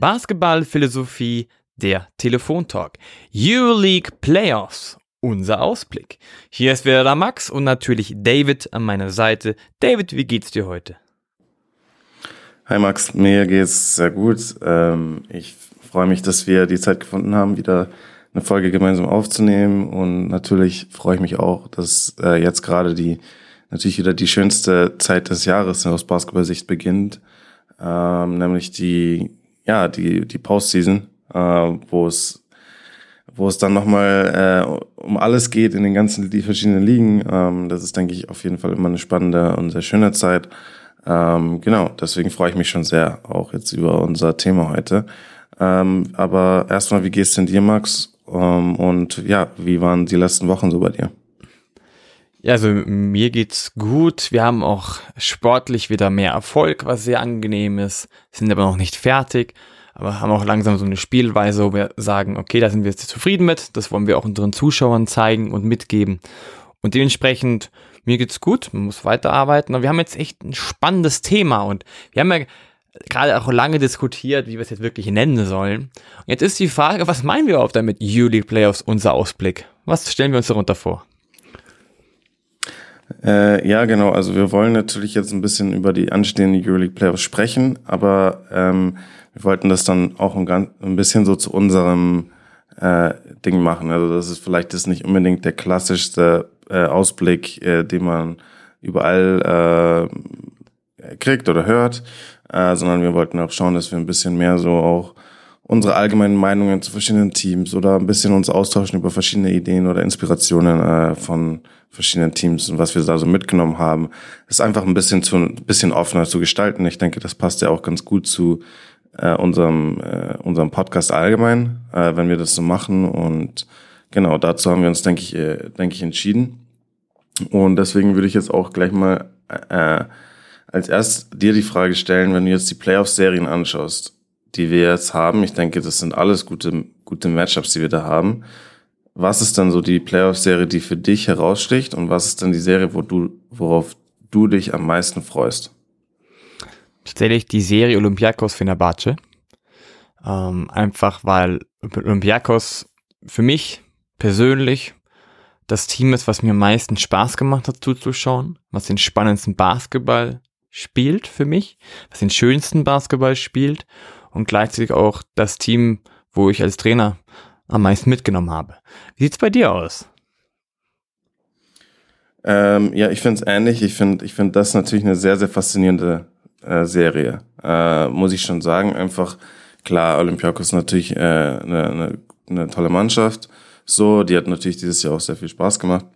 Basketballphilosophie, der Telefontalk. Euroleague Playoffs, unser Ausblick. Hier ist wieder der Max und natürlich David an meiner Seite. David, wie geht's dir heute? Hi Max, mir geht's sehr gut. Ähm, ich freue mich, dass wir die Zeit gefunden haben, wieder eine Folge gemeinsam aufzunehmen. Und natürlich freue ich mich auch, dass äh, jetzt gerade die natürlich wieder die schönste Zeit des Jahres aus Basketball-Sicht beginnt, ähm, nämlich die ja die die Postseason, äh, wo es wo es dann nochmal äh, um alles geht in den ganzen die verschiedenen Ligen. Ähm, das ist denke ich auf jeden Fall immer eine spannende und sehr schöne Zeit. Ähm, genau, deswegen freue ich mich schon sehr auch jetzt über unser Thema heute. Ähm, aber erstmal, wie geht's denn dir, Max? Ähm, und ja, wie waren die letzten Wochen so bei dir? Ja, also mir geht's gut. Wir haben auch sportlich wieder mehr Erfolg, was sehr angenehm ist. Sind aber noch nicht fertig, aber haben auch langsam so eine Spielweise, wo wir sagen, okay, da sind wir jetzt zufrieden mit. Das wollen wir auch unseren Zuschauern zeigen und mitgeben. Und dementsprechend, mir geht's gut. Man muss weiterarbeiten. Aber wir haben jetzt echt ein spannendes Thema und wir haben ja gerade auch lange diskutiert, wie wir es jetzt wirklich nennen sollen. Und jetzt ist die Frage, was meinen wir überhaupt damit U-League Playoffs, unser Ausblick? Was stellen wir uns darunter vor? Äh, ja, genau. Also wir wollen natürlich jetzt ein bisschen über die anstehenden Euroleague Playoffs sprechen, aber ähm, wir wollten das dann auch ein, ganz, ein bisschen so zu unserem äh, Ding machen. Also das ist vielleicht das nicht unbedingt der klassischste äh, Ausblick, äh, den man überall äh, kriegt oder hört, äh, sondern wir wollten auch schauen, dass wir ein bisschen mehr so auch unsere allgemeinen Meinungen zu verschiedenen Teams oder ein bisschen uns austauschen über verschiedene Ideen oder Inspirationen äh, von verschiedenen Teams und was wir da so mitgenommen haben, ist einfach ein bisschen zu ein bisschen offener zu gestalten. Ich denke, das passt ja auch ganz gut zu äh, unserem äh, unserem Podcast allgemein, äh, wenn wir das so machen. Und genau dazu haben wir uns denke ich äh, denke ich entschieden. Und deswegen würde ich jetzt auch gleich mal äh, als erst dir die Frage stellen, wenn du jetzt die Playoff-Serien anschaust, die wir jetzt haben. Ich denke, das sind alles gute, gute Matchups, die wir da haben. Was ist dann so die Playoff-Serie, die für dich heraussticht und was ist dann die Serie, wo du, worauf du dich am meisten freust? Tatsächlich die Serie Olympiakos Fenerbahce. Ähm, einfach weil Olympiakos für mich persönlich das Team ist, was mir am meisten Spaß gemacht hat zuzuschauen, was den spannendsten Basketball spielt für mich, was den schönsten Basketball spielt und gleichzeitig auch das Team, wo ich als Trainer am meisten mitgenommen habe. Wie sieht's bei dir aus? Ähm, ja, ich finde es ähnlich. Ich finde ich finde das natürlich eine sehr, sehr faszinierende äh, Serie. Äh, muss ich schon sagen. Einfach, klar, Olympiakos natürlich äh, eine, eine, eine tolle Mannschaft. So, die hat natürlich dieses Jahr auch sehr viel Spaß gemacht.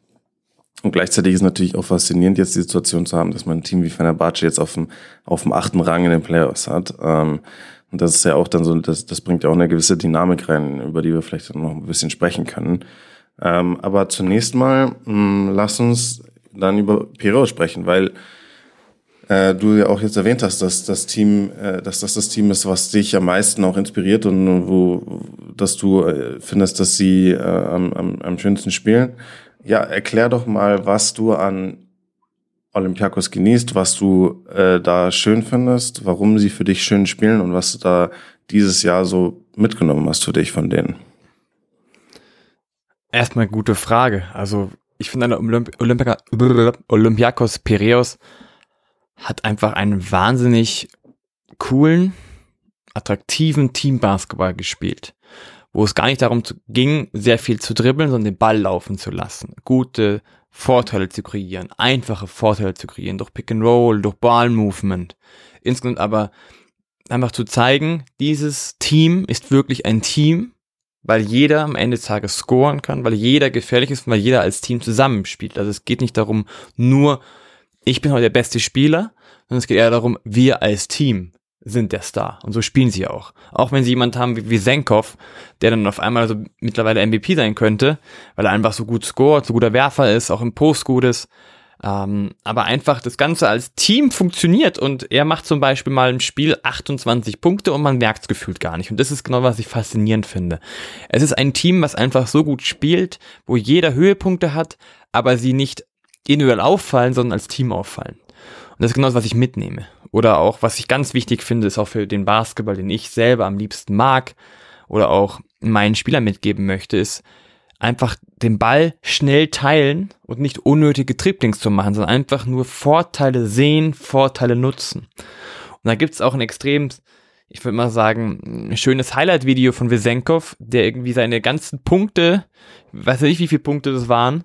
Und gleichzeitig ist es natürlich auch faszinierend, jetzt die Situation zu haben, dass man ein Team wie Fenerbahce jetzt auf dem, auf dem achten Rang in den Playoffs hat. Ähm, und das ist ja auch dann so, das, das bringt ja auch eine gewisse Dynamik rein, über die wir vielleicht noch ein bisschen sprechen können. Ähm, aber zunächst mal, mh, hm, lass uns dann über Piro sprechen, weil äh, du ja auch jetzt erwähnt hast, dass das Team, äh, dass das das Team ist, was dich am meisten auch inspiriert und wo, dass du äh, findest, dass sie äh, am, am, am schönsten spielen. Ja, erklär doch mal, was du an Olympiakos genießt, was du äh, da schön findest, warum sie für dich schön spielen und was du da dieses Jahr so mitgenommen hast für dich von denen. Erstmal gute Frage. Also ich finde Olymp Olympica Olympiakos Piraeus hat einfach einen wahnsinnig coolen, attraktiven Teambasketball gespielt wo es gar nicht darum ging, sehr viel zu dribbeln, sondern den Ball laufen zu lassen. Gute Vorteile zu kreieren, einfache Vorteile zu kreieren, durch Pick and Roll, durch Ball-Movement. Insgesamt aber einfach zu zeigen, dieses Team ist wirklich ein Team, weil jeder am Ende des Tages scoren kann, weil jeder gefährlich ist, weil jeder als Team zusammenspielt. Also es geht nicht darum, nur ich bin heute der beste Spieler, sondern es geht eher darum, wir als Team sind der Star. Und so spielen sie auch. Auch wenn sie jemand haben wie, wie Senkov, der dann auf einmal so mittlerweile MVP sein könnte, weil er einfach so gut scoret, so guter Werfer ist, auch im Post gut ist. Ähm, aber einfach das Ganze als Team funktioniert und er macht zum Beispiel mal im Spiel 28 Punkte und man merkt es gefühlt gar nicht. Und das ist genau, was ich faszinierend finde. Es ist ein Team, was einfach so gut spielt, wo jeder Höhepunkte hat, aber sie nicht individuell auffallen, sondern als Team auffallen. Und das ist genau das, was ich mitnehme. Oder auch, was ich ganz wichtig finde, ist auch für den Basketball, den ich selber am liebsten mag oder auch meinen Spielern mitgeben möchte, ist einfach den Ball schnell teilen und nicht unnötige Triplings zu machen, sondern einfach nur Vorteile sehen, Vorteile nutzen. Und da gibt's auch ein extrem, ich würde mal sagen, schönes Highlight-Video von Vesenkov, der irgendwie seine ganzen Punkte, weiß nicht wie viele Punkte das waren,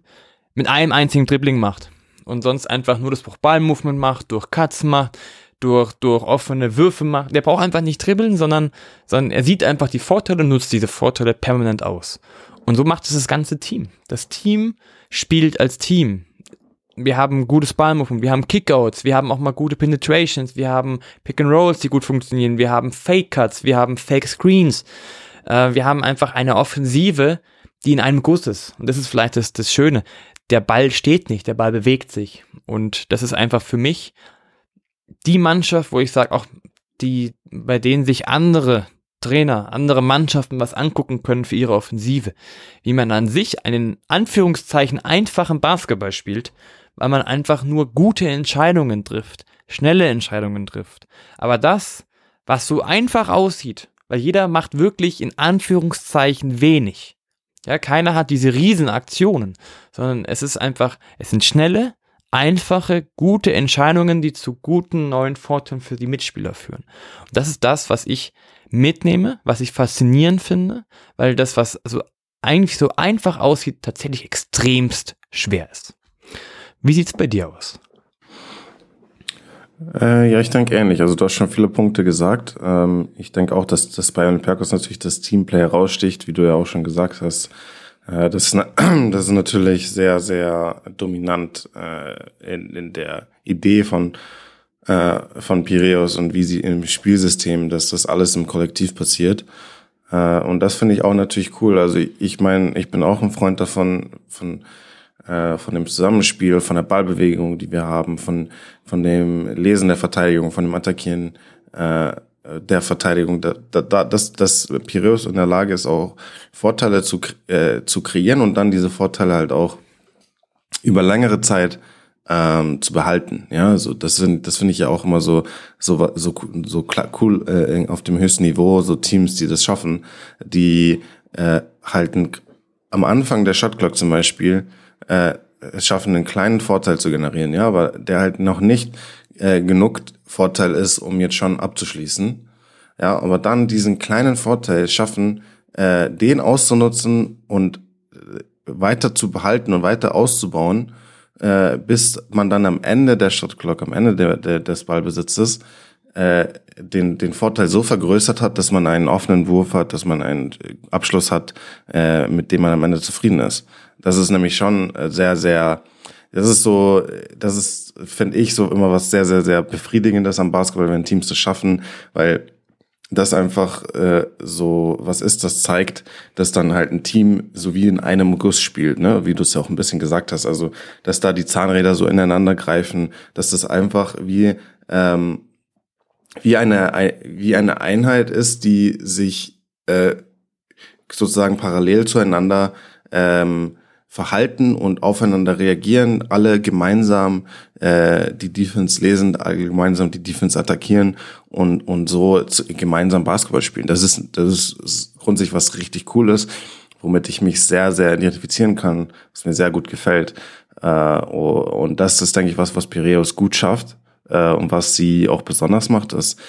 mit einem einzigen Dribbling macht. Und sonst einfach nur das Ball-Movement macht, durch Cuts macht, durch, durch offene Würfe macht. Der braucht einfach nicht dribbeln, sondern, sondern er sieht einfach die Vorteile und nutzt diese Vorteile permanent aus. Und so macht es das ganze Team. Das Team spielt als Team. Wir haben gutes Ballmovement, wir haben Kickouts, wir haben auch mal gute Penetrations, wir haben Pick and Rolls, die gut funktionieren, wir haben Fake Cuts, wir haben Fake Screens. Äh, wir haben einfach eine Offensive, die in einem Guss ist. Und das ist vielleicht das, das Schöne. Der Ball steht nicht, der Ball bewegt sich. Und das ist einfach für mich die Mannschaft, wo ich sage, auch die, bei denen sich andere Trainer, andere Mannschaften was angucken können für ihre Offensive. Wie man an sich einen Anführungszeichen einfachen Basketball spielt, weil man einfach nur gute Entscheidungen trifft, schnelle Entscheidungen trifft. Aber das, was so einfach aussieht, weil jeder macht wirklich in Anführungszeichen wenig. Ja, keiner hat diese Riesenaktionen, sondern es ist einfach, es sind schnelle, einfache, gute Entscheidungen, die zu guten neuen Vorteilen für die Mitspieler führen. Und das ist das, was ich mitnehme, was ich faszinierend finde, weil das, was so eigentlich so einfach aussieht, tatsächlich extremst schwer ist. Wie sieht's bei dir aus? Äh, ja, ich denke ähnlich. Also du hast schon viele Punkte gesagt. Ähm, ich denke auch, dass, dass bei Olympiakos natürlich das Teamplay heraussticht, wie du ja auch schon gesagt hast. Äh, das, ist, das ist natürlich sehr, sehr dominant äh, in, in der Idee von, äh, von Piraeus und wie sie im Spielsystem, dass das alles im Kollektiv passiert. Äh, und das finde ich auch natürlich cool. Also ich meine, ich bin auch ein Freund davon, von, äh, von dem Zusammenspiel, von der Ballbewegung, die wir haben, von, von dem Lesen der Verteidigung, von dem Attackieren äh, der Verteidigung, da, da, dass, dass Piraeus in der Lage ist, auch Vorteile zu, äh, zu kreieren und dann diese Vorteile halt auch über längere Zeit ähm, zu behalten. Ja, so das sind, das finde ich ja auch immer so so so so cool äh, auf dem höchsten Niveau. So Teams, die das schaffen, die äh, halten am Anfang der Shotclock zum Beispiel äh, es schaffen, einen kleinen Vorteil zu generieren. Ja, aber der halt noch nicht äh, genug Vorteil ist, um jetzt schon abzuschließen. Ja, aber dann diesen kleinen Vorteil schaffen, äh, den auszunutzen und äh, weiter zu behalten und weiter auszubauen äh, bis man dann am Ende der Shot Clock, am Ende der, der, des Ballbesitzes, äh, den, den Vorteil so vergrößert hat, dass man einen offenen Wurf hat, dass man einen Abschluss hat, äh, mit dem man am Ende zufrieden ist. Das ist nämlich schon äh, sehr, sehr, das ist so, das ist, finde ich, so immer was sehr, sehr, sehr befriedigendes am Basketball, wenn Teams das schaffen, weil das einfach äh, so was ist, das zeigt, dass dann halt ein Team so wie in einem Guss spielt, ne, wie du es ja auch ein bisschen gesagt hast, also dass da die Zahnräder so ineinander greifen, dass das einfach wie ähm, wie eine wie eine Einheit ist, die sich äh, sozusagen parallel zueinander ähm, verhalten und aufeinander reagieren, alle gemeinsam äh, die Defense lesen, alle gemeinsam die Defense attackieren und, und so zu, gemeinsam Basketball spielen. Das ist, das ist grundsätzlich was richtig Cooles, womit ich mich sehr, sehr identifizieren kann, was mir sehr gut gefällt. Äh, und das ist, denke ich, was, was Piraeus gut schafft äh, und was sie auch besonders macht, ist,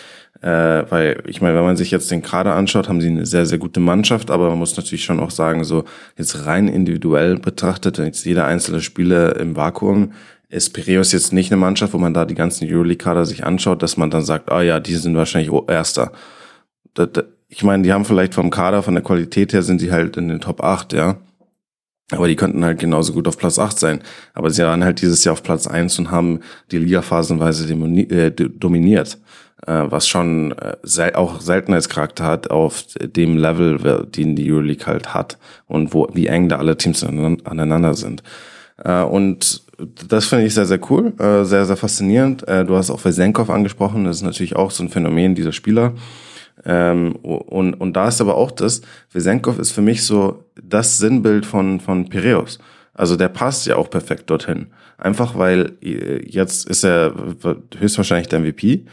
äh, weil ich meine, wenn man sich jetzt den Kader anschaut, haben sie eine sehr, sehr gute Mannschaft, aber man muss natürlich schon auch sagen, so jetzt rein individuell betrachtet, jetzt jeder einzelne Spieler im Vakuum, ist Piraeus jetzt nicht eine Mannschaft, wo man da die ganzen Euroleague-Kader sich anschaut, dass man dann sagt, ah oh ja, die sind wahrscheinlich Erster. ich meine, die haben vielleicht vom Kader, von der Qualität her, sind sie halt in den Top 8, ja. Aber die könnten halt genauso gut auf Platz 8 sein. Aber sie waren halt dieses Jahr auf Platz 1 und haben die Liga phasenweise äh, dominiert was schon äh, auch Seltenheitscharakter hat auf dem Level, den die Euroleague halt hat und wo wie eng da alle Teams aneinander sind. Äh, und das finde ich sehr, sehr cool, äh, sehr, sehr faszinierend. Äh, du hast auch Vesenkov angesprochen, das ist natürlich auch so ein Phänomen dieser Spieler. Ähm, und, und da ist aber auch das, Vesenkov ist für mich so das Sinnbild von, von Piraeus. Also der passt ja auch perfekt dorthin. Einfach weil äh, jetzt ist er höchstwahrscheinlich der MVP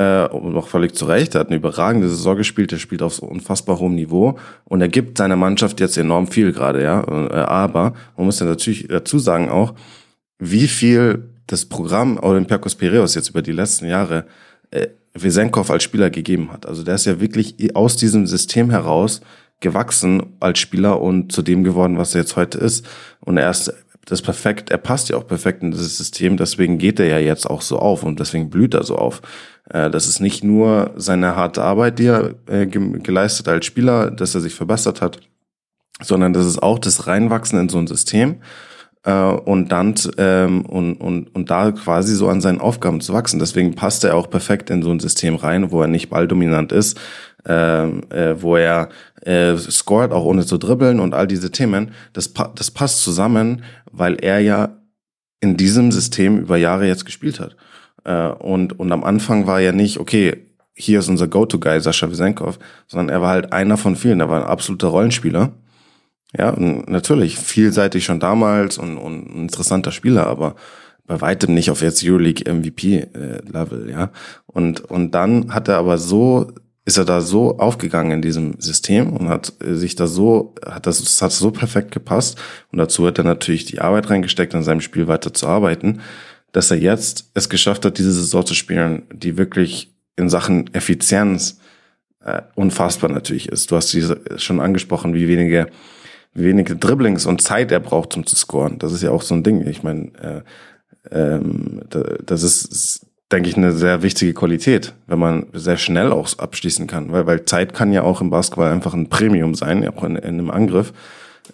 äh, und auch völlig zu Recht. Er hat eine überragende Saison gespielt, er spielt auf so unfassbar hohem Niveau und er gibt seiner Mannschaft jetzt enorm viel gerade, ja. Äh, aber man muss ja natürlich dazu sagen auch, wie viel das Programm Olympiakos Piraeus jetzt über die letzten Jahre äh, Vesenkov als Spieler gegeben hat. Also der ist ja wirklich aus diesem System heraus gewachsen als Spieler und zu dem geworden, was er jetzt heute ist. Und er ist das perfekt, er passt ja auch perfekt in dieses System, deswegen geht er ja jetzt auch so auf und deswegen blüht er so auf. Äh, das ist nicht nur seine harte Arbeit, die er äh, geleistet als Spieler, dass er sich verbessert hat, sondern das ist auch das Reinwachsen in so ein System äh, und dann ähm, und, und, und da quasi so an seinen Aufgaben zu wachsen. Deswegen passt er auch perfekt in so ein System rein, wo er nicht balldominant ist, wo er äh, scored, auch ohne zu dribbeln und all diese Themen. Das, das passt zusammen, weil er ja in diesem System über Jahre jetzt gespielt hat. Äh, und, und am Anfang war ja nicht, okay, hier ist unser Go-To-Guy, Sascha Wisenkov, sondern er war halt einer von vielen. Er war ein absoluter Rollenspieler. Ja, natürlich vielseitig schon damals und, und ein interessanter Spieler, aber bei weitem nicht auf jetzt Euroleague MVP äh, ja. Und und dann hat er aber so ist er da so aufgegangen in diesem System und hat äh, sich da so hat das, das hat so perfekt gepasst und dazu hat er natürlich die Arbeit reingesteckt an seinem Spiel weiter zu arbeiten, dass er jetzt es geschafft hat, diese Saison zu spielen, die wirklich in Sachen Effizienz äh, unfassbar natürlich ist. Du hast diese schon angesprochen, wie wenige wie wenige Dribblings und Zeit er braucht, um zu scoren. Das ist ja auch so ein Ding. Ich meine, äh, ähm, das ist, denke ich, eine sehr wichtige Qualität, wenn man sehr schnell auch abschließen kann. Weil, weil Zeit kann ja auch im Basketball einfach ein Premium sein, auch in, in einem Angriff.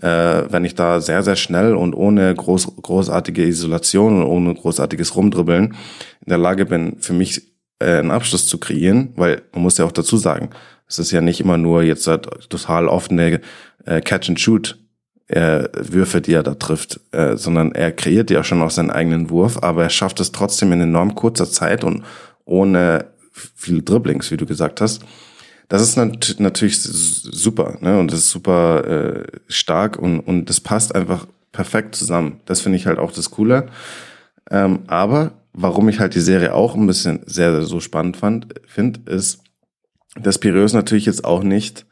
Äh, wenn ich da sehr, sehr schnell und ohne groß, großartige Isolation und ohne großartiges Rumdribbeln in der Lage bin, für mich äh, einen Abschluss zu kreieren, weil man muss ja auch dazu sagen, es ist ja nicht immer nur jetzt total offene äh, Catch-and-Shoot äh, Würfe, die er da trifft, äh, sondern er kreiert ja schon auch seinen eigenen Wurf, aber er schafft es trotzdem in enorm kurzer Zeit und ohne viele Dribblings, wie du gesagt hast. Das ist nat natürlich super, ne? Und das ist super äh, stark und, und das passt einfach perfekt zusammen. Das finde ich halt auch das Coole. Ähm, aber warum ich halt die Serie auch ein bisschen sehr, sehr so spannend fand, finde, ist, dass Piraeus natürlich jetzt auch nicht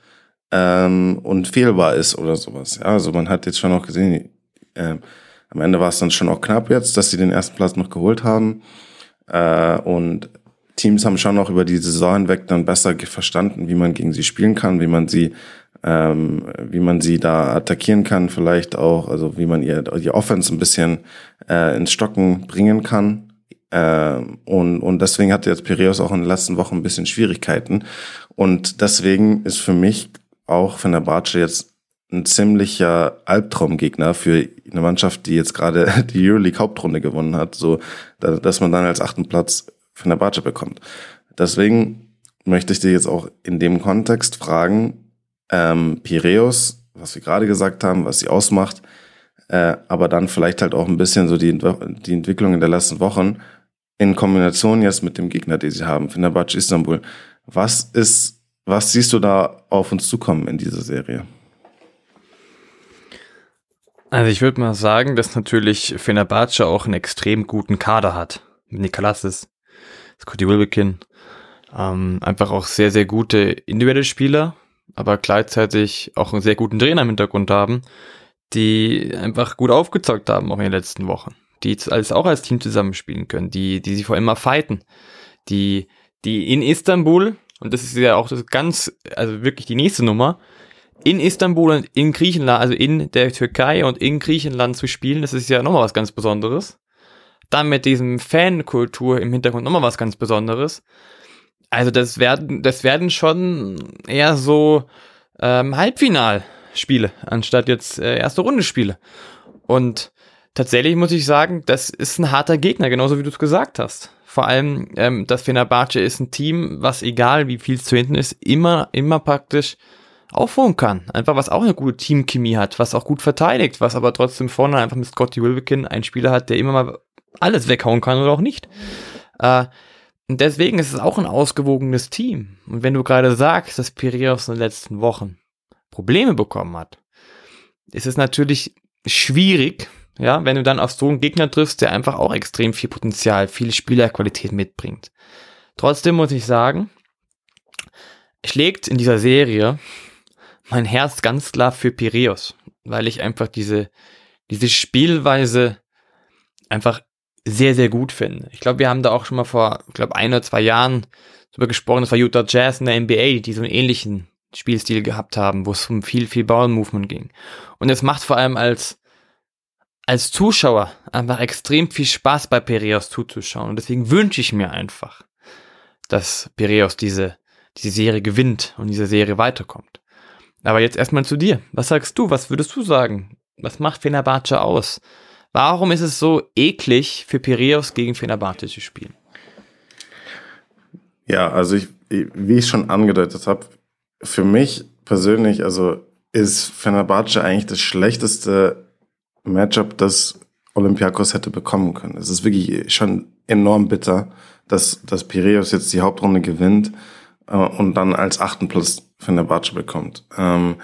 ähm, und fehlbar ist oder sowas. Ja, also man hat jetzt schon auch gesehen, äh, am Ende war es dann schon auch knapp jetzt, dass sie den ersten Platz noch geholt haben. Äh, und Teams haben schon auch über die Saison hinweg dann besser verstanden, wie man gegen sie spielen kann, wie man sie ähm, wie man sie da attackieren kann, vielleicht auch, also wie man ihr die Offense ein bisschen äh, ins Stocken bringen kann. Äh, und, und deswegen hatte jetzt Piraeus auch in den letzten Wochen ein bisschen Schwierigkeiten. Und deswegen ist für mich auch Barce jetzt ein ziemlicher Albtraumgegner für eine Mannschaft, die jetzt gerade die Euroleague Hauptrunde gewonnen hat, so dass man dann als achten Platz Barce bekommt. Deswegen möchte ich dir jetzt auch in dem Kontext fragen, ähm, Piräus, was wir gerade gesagt haben, was sie ausmacht, äh, aber dann vielleicht halt auch ein bisschen so die, die Entwicklung in der letzten Wochen in Kombination jetzt mit dem Gegner, den sie haben, Fenerbahce Istanbul. Was ist was siehst du da auf uns zukommen in dieser Serie? Also ich würde mal sagen, dass natürlich Fenerbahce auch einen extrem guten Kader hat. Mit Nikolasis, Scotty Wilbekin. Ähm, einfach auch sehr, sehr gute individuelle Spieler, aber gleichzeitig auch einen sehr guten Trainer im Hintergrund haben, die einfach gut aufgezockt haben, auch in den letzten Wochen. Die jetzt alles auch als Team zusammenspielen können, die, die sich vor allem mal fighten. Die, die in Istanbul und das ist ja auch das ganz, also wirklich die nächste Nummer, in Istanbul und in Griechenland, also in der Türkei und in Griechenland zu spielen, das ist ja nochmal was ganz Besonderes. Dann mit diesem Fankultur im Hintergrund nochmal was ganz Besonderes. Also das werden, das werden schon eher so ähm, Halbfinalspiele, anstatt jetzt äh, erste Runde Spiele. Und tatsächlich muss ich sagen, das ist ein harter Gegner, genauso wie du es gesagt hast. Vor allem, ähm, das Fenerbahce ist ein Team, was egal wie viel zu hinten ist, immer, immer praktisch aufholen kann. Einfach was auch eine gute Teamchemie hat, was auch gut verteidigt, was aber trotzdem vorne einfach mit Scotty Wilbekin einen Spieler hat, der immer mal alles weghauen kann oder auch nicht. Äh, und deswegen ist es auch ein ausgewogenes Team. Und wenn du gerade sagst, dass Piraeus in den letzten Wochen Probleme bekommen hat, ist es natürlich schwierig, ja, wenn du dann auf so einen Gegner triffst, der einfach auch extrem viel Potenzial, viel Spielerqualität mitbringt. Trotzdem muss ich sagen, schlägt in dieser Serie mein Herz ganz klar für Piraeus, weil ich einfach diese, diese Spielweise einfach sehr, sehr gut finde. Ich glaube, wir haben da auch schon mal vor, ich glaube, ein oder zwei Jahren darüber gesprochen, das war Utah Jazz in der NBA, die so einen ähnlichen Spielstil gehabt haben, wo es um viel, viel Ball-Movement ging. Und es macht vor allem als, als Zuschauer einfach extrem viel Spaß bei Piraeus zuzuschauen. Und deswegen wünsche ich mir einfach, dass Piraeus diese, diese Serie gewinnt und diese Serie weiterkommt. Aber jetzt erstmal zu dir. Was sagst du? Was würdest du sagen? Was macht Fenerbahce aus? Warum ist es so eklig für Piraeus gegen Fenerbahce zu spielen? Ja, also ich, wie ich schon angedeutet habe, für mich persönlich, also ist Fenerbahce eigentlich das schlechteste Matchup, das Olympiakos hätte bekommen können. Es ist wirklich schon enorm bitter, dass, dass Piraeus jetzt die Hauptrunde gewinnt äh, und dann als achten Plus Fenerbahce bekommt. Ähm,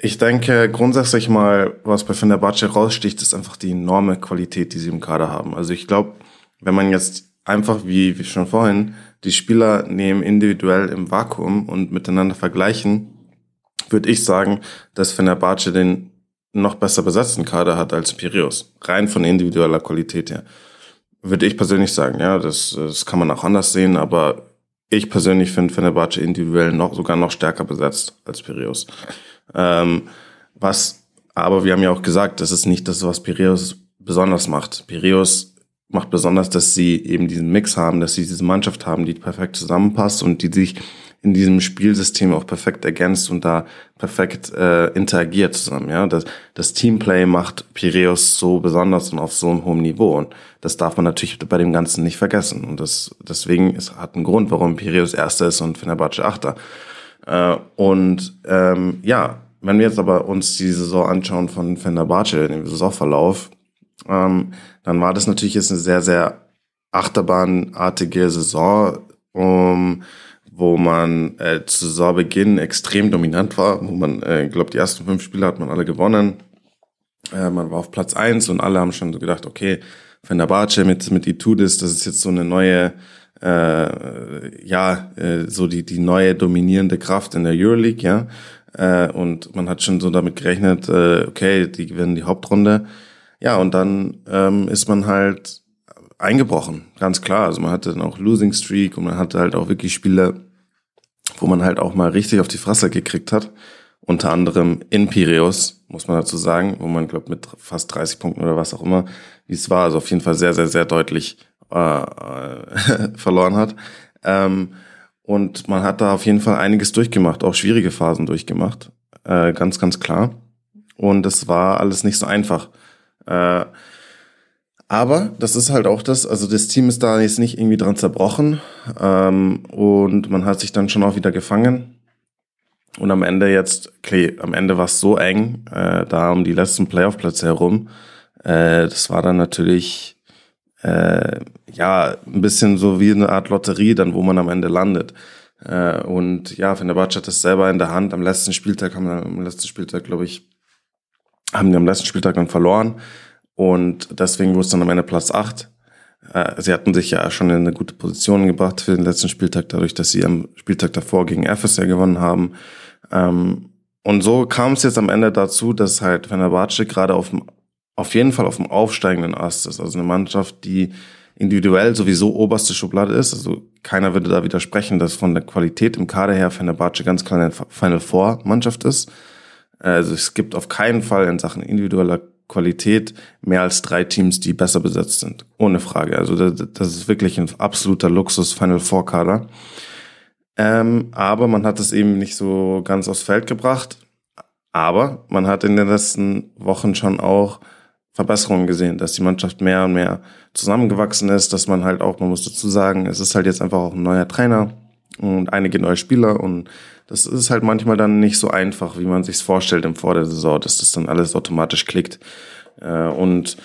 ich denke grundsätzlich mal, was bei Fenerbahce raussticht, ist einfach die enorme Qualität, die sie im Kader haben. Also ich glaube, wenn man jetzt einfach wie, wie schon vorhin die Spieler nehmen individuell im Vakuum und miteinander vergleichen, würde ich sagen, dass Fenerbahce den noch besser besetzten Kader hat als Piraeus. Rein von individueller Qualität her. Würde ich persönlich sagen, ja, das, das kann man auch anders sehen, aber ich persönlich finde Fenerbahce individuell noch, sogar noch stärker besetzt als Piraeus. Ähm, was, aber wir haben ja auch gesagt, das ist nicht das, was Piraeus besonders macht. Piraeus macht besonders, dass sie eben diesen Mix haben, dass sie diese Mannschaft haben, die perfekt zusammenpasst und die sich in diesem Spielsystem auch perfekt ergänzt und da perfekt äh, interagiert zusammen. Ja, das, das Teamplay macht Piraeus so besonders und auf so einem hohen Niveau und das darf man natürlich bei dem Ganzen nicht vergessen und das deswegen ist hat einen Grund, warum Piraeus Erster ist und Fenerbahce Achter. Äh, und ähm, ja, wenn wir jetzt aber uns die Saison anschauen von Fenerbahce, den Saisonverlauf, ähm, dann war das natürlich jetzt eine sehr, sehr achterbahnartige Saison, um, wo man äh, zu Saisonbeginn extrem dominant war, wo man, äh, glaube, die ersten fünf Spiele hat man alle gewonnen. Äh, man war auf Platz eins und alle haben schon so gedacht, okay, Fenerbahce mit, mit Itudis, das ist jetzt so eine neue äh, ja, äh, so die, die neue dominierende Kraft in der Euroleague, ja. Äh, und man hat schon so damit gerechnet, äh, okay, die gewinnen die Hauptrunde. Ja, und dann ähm, ist man halt eingebrochen, ganz klar. Also man hatte dann auch Losing Streak und man hatte halt auch wirklich Spiele, wo man halt auch mal richtig auf die Fresse gekriegt hat. Unter anderem in Piraeus, muss man dazu sagen, wo man, glaube mit fast 30 Punkten oder was auch immer, wie es war, also auf jeden Fall sehr, sehr, sehr deutlich äh, verloren hat. Ähm, und man hat da auf jeden Fall einiges durchgemacht, auch schwierige Phasen durchgemacht, äh, ganz, ganz klar. Und es war alles nicht so einfach. Äh, aber das ist halt auch das, also das Team ist da jetzt nicht irgendwie dran zerbrochen ähm, und man hat sich dann schon auch wieder gefangen. Und am Ende jetzt, okay, am Ende war es so eng, äh, da um die letzten Playoff-Plätze herum. Äh, das war dann natürlich äh, ja, ein bisschen so wie eine Art Lotterie dann, wo man am Ende landet. Äh, und ja, Fenerbahce hat das selber in der Hand. Am letzten Spieltag haben wir, am letzten Spieltag, glaube ich, haben die am letzten Spieltag dann verloren. Und deswegen wurde es dann am Ende Platz 8. Äh, sie hatten sich ja schon in eine gute Position gebracht für den letzten Spieltag, dadurch, dass sie am Spieltag davor gegen FSR gewonnen haben. Ähm, und so kam es jetzt am Ende dazu, dass halt Fenerbahce gerade auf dem auf jeden Fall auf dem aufsteigenden Ast ist. Also eine Mannschaft, die individuell sowieso oberste Schublade ist. Also keiner würde da widersprechen, dass von der Qualität im Kader her Fenerbahce ganz klar eine Final Four Mannschaft ist. Also es gibt auf keinen Fall in Sachen individueller Qualität mehr als drei Teams, die besser besetzt sind. Ohne Frage. Also das, ist wirklich ein absoluter Luxus Final Four Kader. Ähm, aber man hat es eben nicht so ganz aufs Feld gebracht. Aber man hat in den letzten Wochen schon auch Verbesserungen gesehen, dass die Mannschaft mehr und mehr zusammengewachsen ist, dass man halt auch, man muss dazu sagen, es ist halt jetzt einfach auch ein neuer Trainer und einige neue Spieler und das ist halt manchmal dann nicht so einfach, wie man sich vorstellt im Vor der Saison, dass das dann alles automatisch klickt. Äh, und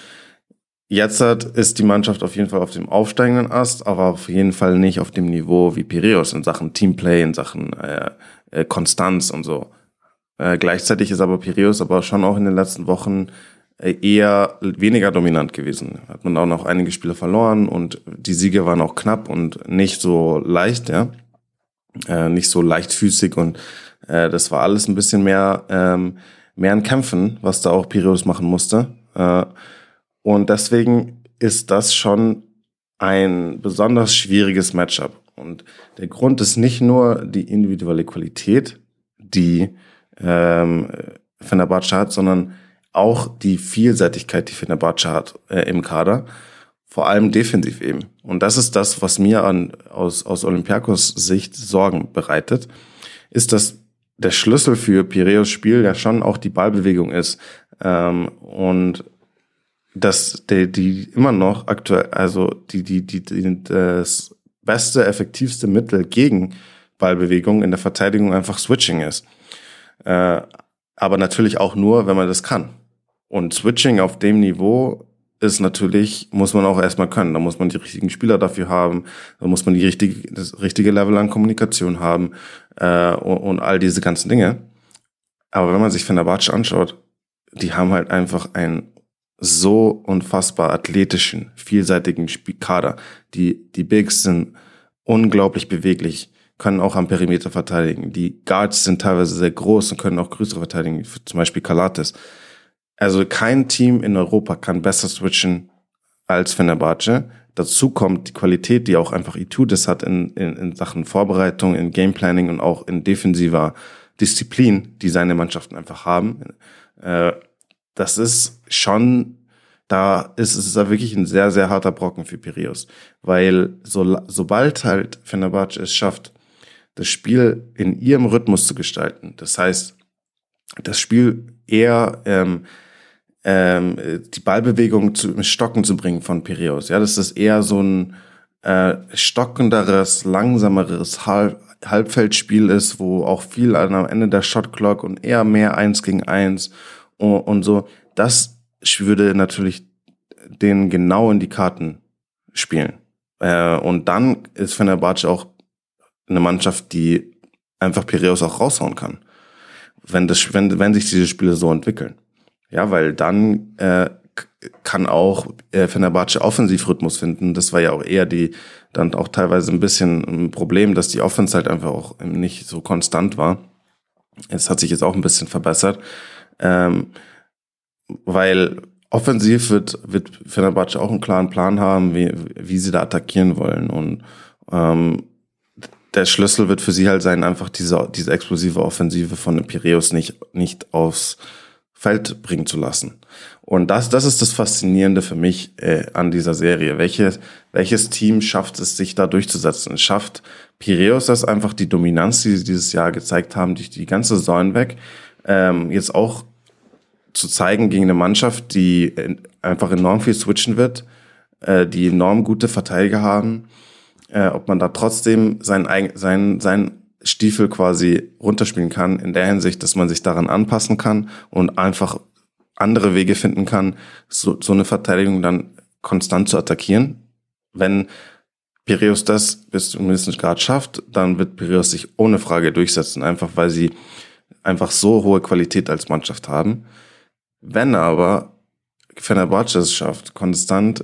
jetzt ist die Mannschaft auf jeden Fall auf dem aufsteigenden Ast, aber auf jeden Fall nicht auf dem Niveau wie Piraeus in Sachen Teamplay, in Sachen äh, äh, Konstanz und so. Äh, gleichzeitig ist aber Piraeus aber schon auch in den letzten Wochen äh, eher weniger dominant gewesen. Hat man auch noch einige Spiele verloren und die Siege waren auch knapp und nicht so leicht, ja. Äh, nicht so leichtfüßig und äh, das war alles ein bisschen mehr, ähm, mehr ein Kämpfen, was da auch Piraeus machen musste. Äh, und deswegen ist das schon ein besonders schwieriges Matchup. Und der Grund ist nicht nur die individuelle Qualität, die ähm, Fenerbahce hat, sondern auch die Vielseitigkeit, die Fenerbahce hat äh, im Kader, vor allem defensiv eben. Und das ist das, was mir an, aus, aus Olympiakos Sicht Sorgen bereitet, ist, dass der Schlüssel für Piräus Spiel ja schon auch die Ballbewegung ist. Ähm, und dass die, die immer noch aktuell, also die, die, die, die, das beste, effektivste Mittel gegen Ballbewegung in der Verteidigung einfach Switching ist. Äh, aber natürlich auch nur, wenn man das kann. Und Switching auf dem Niveau ist natürlich, muss man auch erstmal können. Da muss man die richtigen Spieler dafür haben, da muss man die richtige, das richtige Level an Kommunikation haben äh, und, und all diese ganzen Dinge. Aber wenn man sich Fenerbahce anschaut, die haben halt einfach einen so unfassbar athletischen, vielseitigen Kader. Die, die Bigs sind unglaublich beweglich, können auch am Perimeter verteidigen. Die Guards sind teilweise sehr groß und können auch größere verteidigen, zum Beispiel Kalates. Also kein Team in Europa kann besser switchen als Fenerbahce. Dazu kommt die Qualität, die auch einfach Itudis hat in, in, in Sachen Vorbereitung, in Gameplanning und auch in defensiver Disziplin, die seine Mannschaften einfach haben. Äh, das ist schon, da ist es ist wirklich ein sehr, sehr harter Brocken für Piraeus. Weil so, sobald halt Fenerbahce es schafft, das Spiel in ihrem Rhythmus zu gestalten, das heißt, das Spiel eher ähm, ähm, die Ballbewegung zu, im Stocken zu bringen von Piraeus. Ja, das ist eher so ein äh, stockenderes, langsameres Halb Halbfeldspiel ist, wo auch viel am Ende der Shotclock und eher mehr eins gegen eins und, und so. Das würde natürlich den genau in die Karten spielen. Äh, und dann ist Fenerbahce auch eine Mannschaft, die einfach Piraeus auch raushauen kann, wenn das, wenn, wenn sich diese Spiele so entwickeln. Ja, weil dann äh, kann auch äh, Fenerbahce Offensivrhythmus finden. Das war ja auch eher die, dann auch teilweise ein bisschen ein Problem, dass die Offense halt einfach auch nicht so konstant war. Es hat sich jetzt auch ein bisschen verbessert. Ähm, weil offensiv wird, wird Fenerbahce auch einen klaren Plan haben, wie, wie sie da attackieren wollen. Und ähm, der Schlüssel wird für sie halt sein, einfach diese, diese explosive Offensive von Piraeus nicht, nicht aufs Feld bringen zu lassen. Und das, das ist das Faszinierende für mich äh, an dieser Serie. Welches, welches Team schafft es, sich da durchzusetzen? Schafft Piraeus das einfach die Dominanz, die sie dieses Jahr gezeigt haben, durch die ganze Saison weg, ähm, jetzt auch zu zeigen gegen eine Mannschaft, die einfach enorm viel switchen wird, äh, die enorm gute Verteidiger haben, äh, ob man da trotzdem sein, sein, sein Stiefel quasi runterspielen kann, in der Hinsicht, dass man sich daran anpassen kann und einfach andere Wege finden kann, so, so eine Verteidigung dann konstant zu attackieren. Wenn Piraeus das bis zum gewissen Grad schafft, dann wird Piraeus sich ohne Frage durchsetzen, einfach weil sie einfach so hohe Qualität als Mannschaft haben. Wenn aber Fenerbahce es schafft, konstant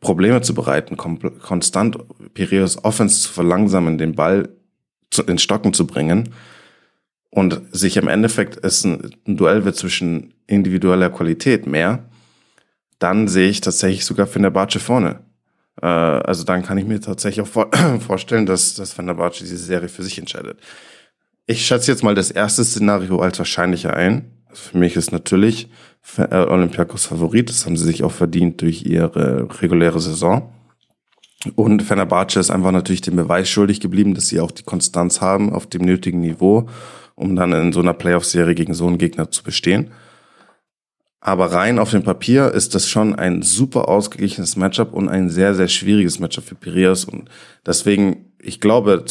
Probleme zu bereiten, konstant Piraeus Offense zu verlangsamen, den Ball zu, in Stocken zu bringen und sich im Endeffekt es ein, ein Duell wird zwischen individueller Qualität mehr, dann sehe ich tatsächlich sogar Fenerbahce vorne. Äh, also dann kann ich mir tatsächlich auch vor, vorstellen, dass, dass Fenerbahce diese Serie für sich entscheidet. Ich schätze jetzt mal das erste Szenario als wahrscheinlicher ein. Also für mich ist natürlich äh, Olympiakos Favorit. Das haben sie sich auch verdient durch ihre reguläre Saison. Und Fenerbahce ist einfach natürlich den Beweis schuldig geblieben, dass sie auch die Konstanz haben auf dem nötigen Niveau, um dann in so einer Playoff-Serie gegen so einen Gegner zu bestehen. Aber rein auf dem Papier ist das schon ein super ausgeglichenes Matchup und ein sehr, sehr schwieriges Matchup für Piraeus. Und deswegen, ich glaube,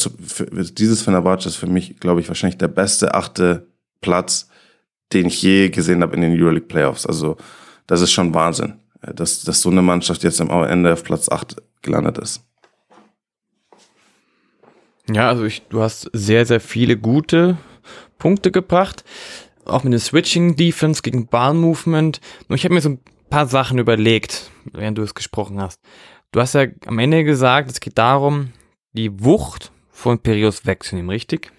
dieses Fenerbahce ist für mich, glaube ich, wahrscheinlich der beste achte Platz, den ich je gesehen habe in den Euroleague Playoffs. Also das ist schon Wahnsinn, dass, dass so eine Mannschaft jetzt am Ende auf Platz acht gelandet ist. Ja, also ich, du hast sehr, sehr viele gute Punkte gebracht. Auch mit dem Switching Defense gegen Ball Movement. Und ich habe mir so ein paar Sachen überlegt, während du es gesprochen hast. Du hast ja am Ende gesagt, es geht darum, die Wucht von Perios wegzunehmen, richtig?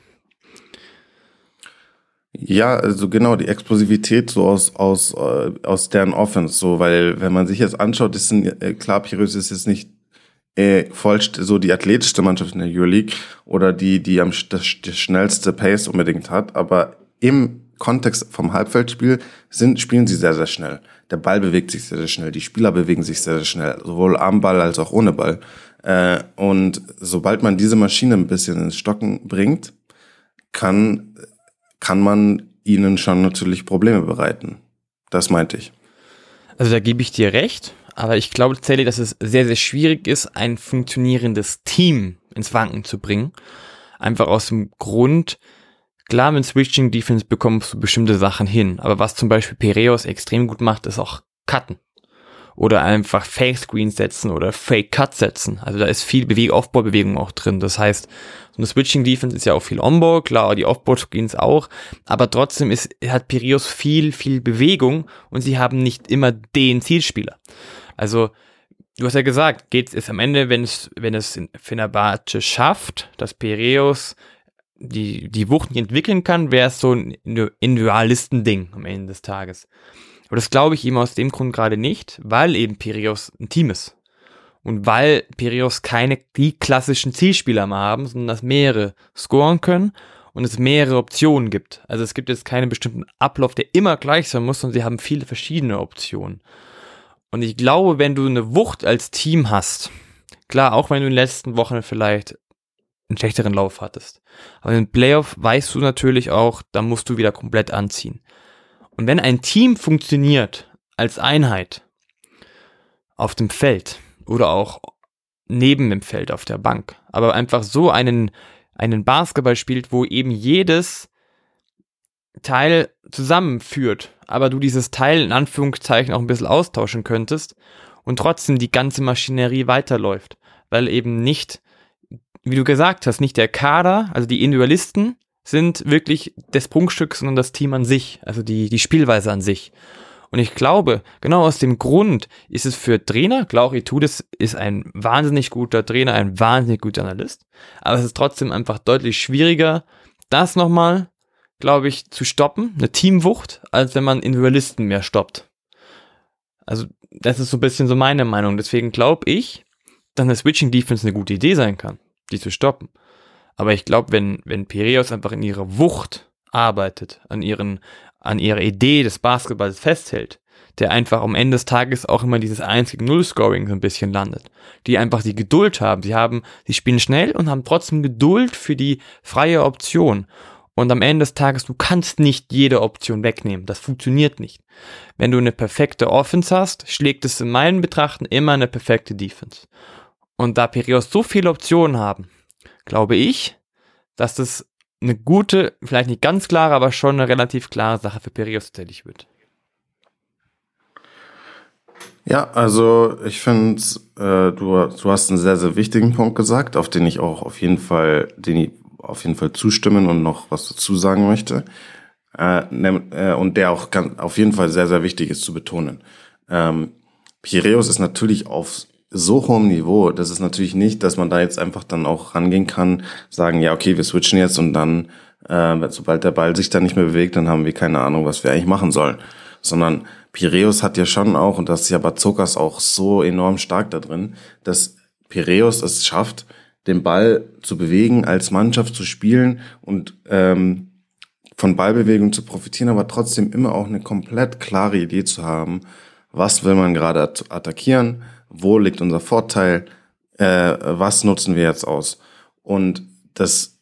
Ja, also genau, die Explosivität so aus, aus, äh, aus deren Offense, so, weil wenn man sich jetzt anschaut, ist ein, äh, klar, Piraeus ist jetzt nicht äh, voll so die athletischste Mannschaft in der Euroleague oder die, die am das, das schnellste Pace unbedingt hat, aber im Kontext vom Halbfeldspiel sind, spielen sie sehr, sehr schnell. Der Ball bewegt sich sehr, sehr schnell, die Spieler bewegen sich sehr, sehr schnell, sowohl am Ball als auch ohne Ball. Äh, und sobald man diese Maschine ein bisschen ins Stocken bringt, kann kann man ihnen schon natürlich Probleme bereiten. Das meinte ich. Also da gebe ich dir recht, aber ich glaube tatsächlich, dass es sehr, sehr schwierig ist, ein funktionierendes Team ins Wanken zu bringen. Einfach aus dem Grund, klar, mit Switching Defense bekommst du bestimmte Sachen hin, aber was zum Beispiel Pereos extrem gut macht, ist auch Cutten oder einfach Fake Screen setzen oder Fake Cut setzen. Also da ist viel Bewegung, Offboard-Bewegung auch drin. Das heißt, so eine Switching Defense ist ja auch viel Onboard, klar, die Offboard Screens auch, aber trotzdem ist, hat Pirius viel, viel Bewegung und sie haben nicht immer den Zielspieler. Also, du hast ja gesagt, geht es am Ende, wenn es, wenn es Fenerbahce schafft, dass Piraeus die, die Wucht nicht entwickeln kann, wäre es so ein Individualisten-Ding am Ende des Tages. Aber das glaube ich ihm aus dem Grund gerade nicht, weil eben Pirios ein Team ist. Und weil Pirios keine die klassischen Zielspieler mehr haben, sondern dass mehrere scoren können und es mehrere Optionen gibt. Also es gibt jetzt keinen bestimmten Ablauf, der immer gleich sein muss, sondern sie haben viele verschiedene Optionen. Und ich glaube, wenn du eine Wucht als Team hast, klar, auch wenn du in den letzten Wochen vielleicht einen schlechteren Lauf hattest, aber im Playoff weißt du natürlich auch, da musst du wieder komplett anziehen. Und wenn ein Team funktioniert als Einheit auf dem Feld oder auch neben dem Feld auf der Bank, aber einfach so einen, einen Basketball spielt, wo eben jedes Teil zusammenführt, aber du dieses Teil in Anführungszeichen auch ein bisschen austauschen könntest und trotzdem die ganze Maschinerie weiterläuft, weil eben nicht, wie du gesagt hast, nicht der Kader, also die Individualisten sind wirklich das Prunkstück, sondern das Team an sich, also die, die Spielweise an sich. Und ich glaube, genau aus dem Grund ist es für Trainer, Glauch Itudes ist ein wahnsinnig guter Trainer, ein wahnsinnig guter Analyst, aber es ist trotzdem einfach deutlich schwieriger, das nochmal, glaube ich, zu stoppen, eine Teamwucht, als wenn man Individualisten mehr stoppt. Also, das ist so ein bisschen so meine Meinung. Deswegen glaube ich, dass eine Switching Defense eine gute Idee sein kann, die zu stoppen. Aber ich glaube, wenn, wenn Piraeus einfach in ihrer Wucht arbeitet, an ihren, an ihrer Idee des Basketballs festhält, der einfach am Ende des Tages auch immer dieses 1 gegen 0 Scoring so ein bisschen landet. Die einfach die Geduld haben. Sie haben, sie spielen schnell und haben trotzdem Geduld für die freie Option. Und am Ende des Tages, du kannst nicht jede Option wegnehmen. Das funktioniert nicht. Wenn du eine perfekte Offense hast, schlägt es in meinen Betrachten immer eine perfekte Defense. Und da Piraeus so viele Optionen haben, glaube ich, dass das eine gute, vielleicht nicht ganz klare, aber schon eine relativ klare Sache für Perios tatsächlich wird. Ja, also ich finde, äh, du, du hast einen sehr, sehr wichtigen Punkt gesagt, auf den ich auch auf jeden Fall, den auf jeden Fall zustimmen und noch was dazu sagen möchte. Äh, äh, und der auch ganz, auf jeden Fall sehr, sehr wichtig ist zu betonen. Ähm, Piraeus ist natürlich auf so hohem Niveau, das ist natürlich nicht, dass man da jetzt einfach dann auch rangehen kann, sagen, ja, okay, wir switchen jetzt und dann, äh, sobald der Ball sich dann nicht mehr bewegt, dann haben wir keine Ahnung, was wir eigentlich machen sollen. Sondern Piräus hat ja schon auch, und das ist ja Bazokas auch so enorm stark da drin, dass Piräus es schafft, den Ball zu bewegen, als Mannschaft zu spielen und ähm, von Ballbewegung zu profitieren, aber trotzdem immer auch eine komplett klare Idee zu haben, was will man gerade attackieren, wo liegt unser Vorteil, äh, was nutzen wir jetzt aus. Und das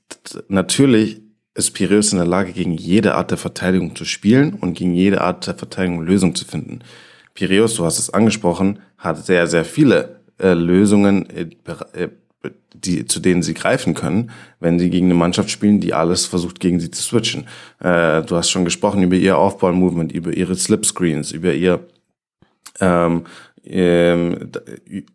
natürlich ist Piraeus in der Lage, gegen jede Art der Verteidigung zu spielen und gegen jede Art der Verteidigung Lösungen zu finden. Piraeus, du hast es angesprochen, hat sehr, sehr viele äh, Lösungen, äh, äh, die, zu denen sie greifen können, wenn sie gegen eine Mannschaft spielen, die alles versucht, gegen sie zu switchen. Äh, du hast schon gesprochen über ihr Off-Ball-Movement, über ihre Slip-Screens, über ihr ähm, ähm,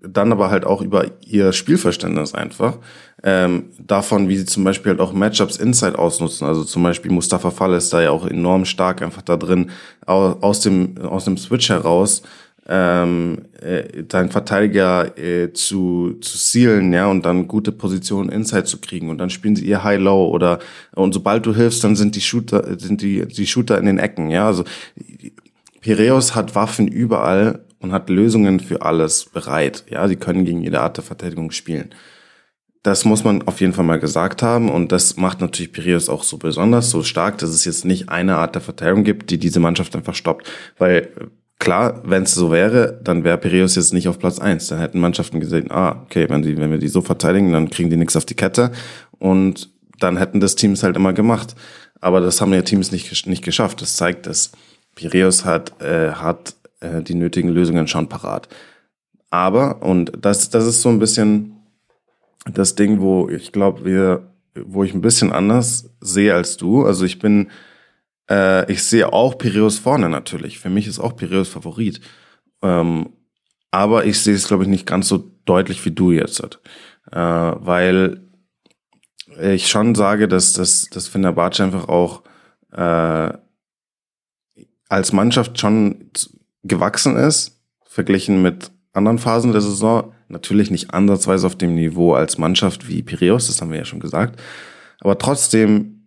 dann aber halt auch über ihr Spielverständnis einfach. Ähm, davon, wie sie zum Beispiel halt auch Matchups inside ausnutzen. Also zum Beispiel Mustafa Fall ist da ja auch enorm stark einfach da drin, aus dem, aus dem Switch heraus ähm, äh, deinen Verteidiger äh, zu, zu sealen, ja, und dann gute Positionen inside zu kriegen und dann spielen sie ihr High-Low oder und sobald du hilfst, dann sind die Shooter, sind die, die Shooter in den Ecken, ja. Also Piraeus hat Waffen überall und hat Lösungen für alles bereit. Ja, sie können gegen jede Art der Verteidigung spielen. Das muss man auf jeden Fall mal gesagt haben und das macht natürlich Piraeus auch so besonders, so stark, dass es jetzt nicht eine Art der Verteidigung gibt, die diese Mannschaft einfach stoppt. Weil klar, wenn es so wäre, dann wäre Piraeus jetzt nicht auf Platz eins. Dann hätten Mannschaften gesehen, ah, okay, wenn, die, wenn wir die so verteidigen, dann kriegen die nichts auf die Kette und dann hätten das Teams halt immer gemacht. Aber das haben ja Teams nicht, nicht geschafft. Das zeigt, dass Piraeus hat, äh, hat äh, die nötigen Lösungen schon parat. Aber, und das, das ist so ein bisschen das Ding, wo ich glaube, wir, wo ich ein bisschen anders sehe als du. Also ich bin, äh, ich sehe auch Piraeus vorne natürlich. Für mich ist auch Piraeus Favorit. Ähm, aber ich sehe es, glaube ich, nicht ganz so deutlich wie du jetzt. Äh, weil ich schon sage, dass, dass, dass Fenerbahce einfach auch äh, als Mannschaft schon gewachsen ist, verglichen mit anderen Phasen der Saison. Natürlich nicht ansatzweise auf dem Niveau als Mannschaft wie Piraeus, das haben wir ja schon gesagt. Aber trotzdem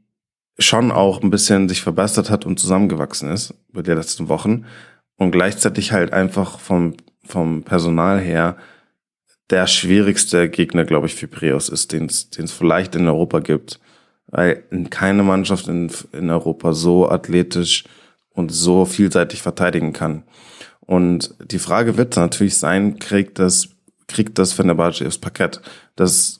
schon auch ein bisschen sich verbessert hat und zusammengewachsen ist über die letzten Wochen. Und gleichzeitig halt einfach vom, vom Personal her der schwierigste Gegner, glaube ich, für Piraeus ist, den es vielleicht in Europa gibt. Weil keine Mannschaft in, in Europa so athletisch und so vielseitig verteidigen kann. Und die Frage wird natürlich sein, kriegt das, kriegt das Fenerbahce aufs Parkett? Das,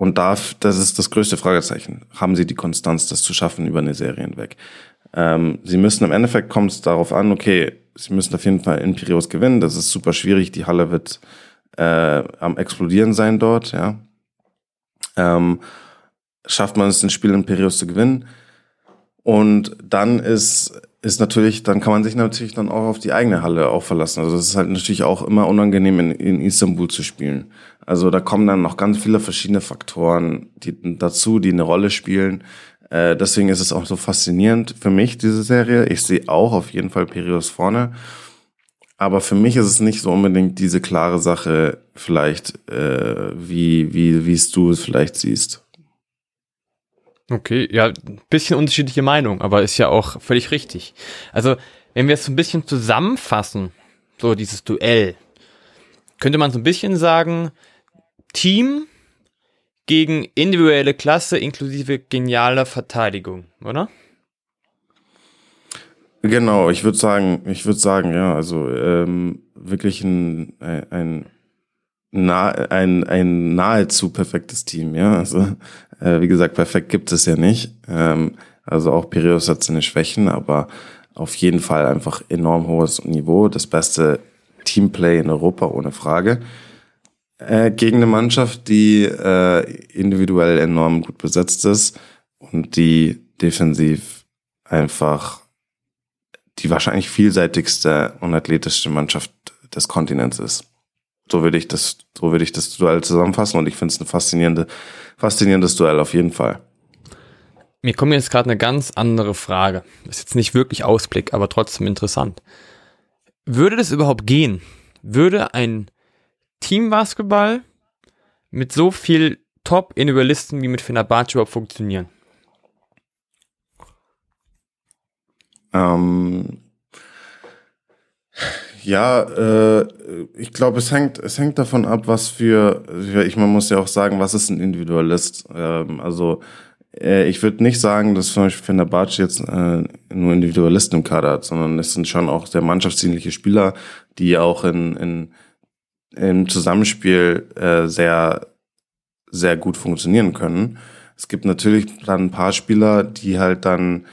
und darf, das ist das größte Fragezeichen. Haben sie die Konstanz, das zu schaffen über eine Serie hinweg? Ähm, sie müssen im Endeffekt kommt es darauf an, okay, sie müssen auf jeden Fall in Piraeus gewinnen. Das ist super schwierig. Die Halle wird äh, am explodieren sein dort, ja. Ähm, schafft man es, ein Spiel in Piraeus zu gewinnen? Und dann ist ist natürlich, dann kann man sich natürlich dann auch auf die eigene Halle auch verlassen. Also es ist halt natürlich auch immer unangenehm in, in Istanbul zu spielen. Also da kommen dann noch ganz viele verschiedene Faktoren die, dazu, die eine Rolle spielen. Äh, deswegen ist es auch so faszinierend für mich, diese Serie. Ich sehe auch auf jeden Fall Pirius vorne. Aber für mich ist es nicht so unbedingt diese klare Sache, vielleicht, äh, wie, wie, wie es du es vielleicht siehst. Okay, ja, bisschen unterschiedliche Meinung, aber ist ja auch völlig richtig. Also, wenn wir es so ein bisschen zusammenfassen, so dieses Duell, könnte man so ein bisschen sagen, Team gegen individuelle Klasse inklusive genialer Verteidigung, oder? Genau, ich würde sagen, ich würde sagen, ja, also ähm, wirklich ein, ein, ein, ein nahezu perfektes Team, ja. Also äh, wie gesagt, perfekt gibt es ja nicht. Ähm, also auch Piraeus hat seine Schwächen, aber auf jeden Fall einfach enorm hohes Niveau. Das beste Teamplay in Europa, ohne Frage. Äh, gegen eine Mannschaft, die äh, individuell enorm gut besetzt ist und die defensiv einfach die wahrscheinlich vielseitigste und athletischste Mannschaft des Kontinents ist. So würde ich das, so würde ich das Duell zusammenfassen und ich finde es ein faszinierende, faszinierendes Duell auf jeden Fall. Mir kommt jetzt gerade eine ganz andere Frage. Ist jetzt nicht wirklich Ausblick, aber trotzdem interessant. Würde das überhaupt gehen? Würde ein Teambasketball mit so viel Top-Individualisten wie mit Fenerbahce überhaupt funktionieren? Ähm, ja, äh, ich glaube, es hängt, es hängt davon ab, was für, ich man muss ja auch sagen, was ist ein Individualist? Ähm, also äh, ich würde nicht sagen, dass zum Beispiel Fenerbahce jetzt äh, nur Individualisten im Kader hat, sondern es sind schon auch sehr mannschaftsdienliche Spieler, die auch in, in im Zusammenspiel äh, sehr sehr gut funktionieren können. Es gibt natürlich dann ein paar Spieler, die halt dann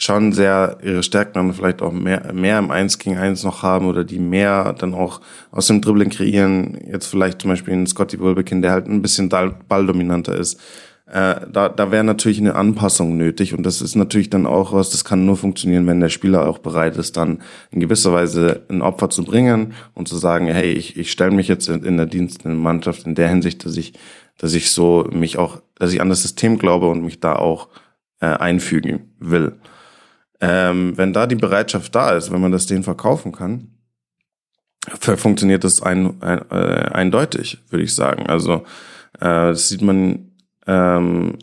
schon sehr ihre Stärken dann vielleicht auch mehr, mehr im Eins gegen Eins noch haben oder die mehr dann auch aus dem Dribbling kreieren. Jetzt vielleicht zum Beispiel in Scotty Wilbekin, der halt ein bisschen balldominanter ist. Äh, da da wäre natürlich eine Anpassung nötig und das ist natürlich dann auch was, das kann nur funktionieren, wenn der Spieler auch bereit ist, dann in gewisser Weise ein Opfer zu bringen und zu sagen, hey, ich, ich stelle mich jetzt in, in der Mannschaft in der Hinsicht, dass ich, dass ich so mich auch, dass ich an das System glaube und mich da auch äh, einfügen will. Ähm, wenn da die Bereitschaft da ist, wenn man das denen verkaufen kann, funktioniert das ein, ein, äh, eindeutig, würde ich sagen. Also äh, das sieht man, ähm,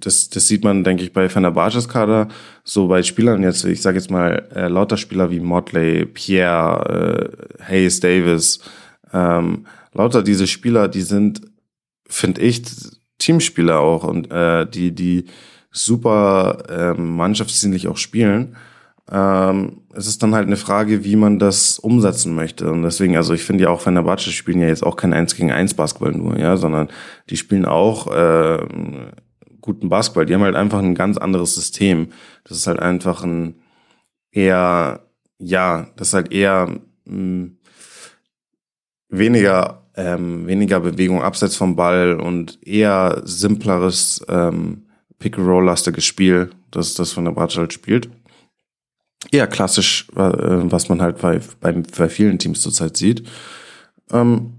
das, das sieht man, denke ich, bei Fenerbahces Kader, so bei Spielern jetzt, ich sage jetzt mal, äh, lauter Spieler wie Motley, Pierre, äh, Hayes, Davis, ähm, lauter diese Spieler, die sind, finde ich, Teamspieler auch und äh, die, die super ähm, mannschaftsdienlich auch spielen ähm, es ist dann halt eine Frage, wie man das umsetzen möchte. Und deswegen, also ich finde ja auch Fenerbahce spielen ja jetzt auch kein 1 gegen 1 Basketball nur, ja, sondern die spielen auch äh, guten Basketball. Die haben halt einfach ein ganz anderes System. Das ist halt einfach ein eher, ja, das ist halt eher mh, hm, weniger ähm, weniger Bewegung abseits vom Ball und eher simpleres ähm, Pick-and-Roll-lastiges Spiel, das das von der Bratsch halt spielt eher klassisch, äh, was man halt bei, bei, bei vielen Teams zurzeit sieht. Ähm,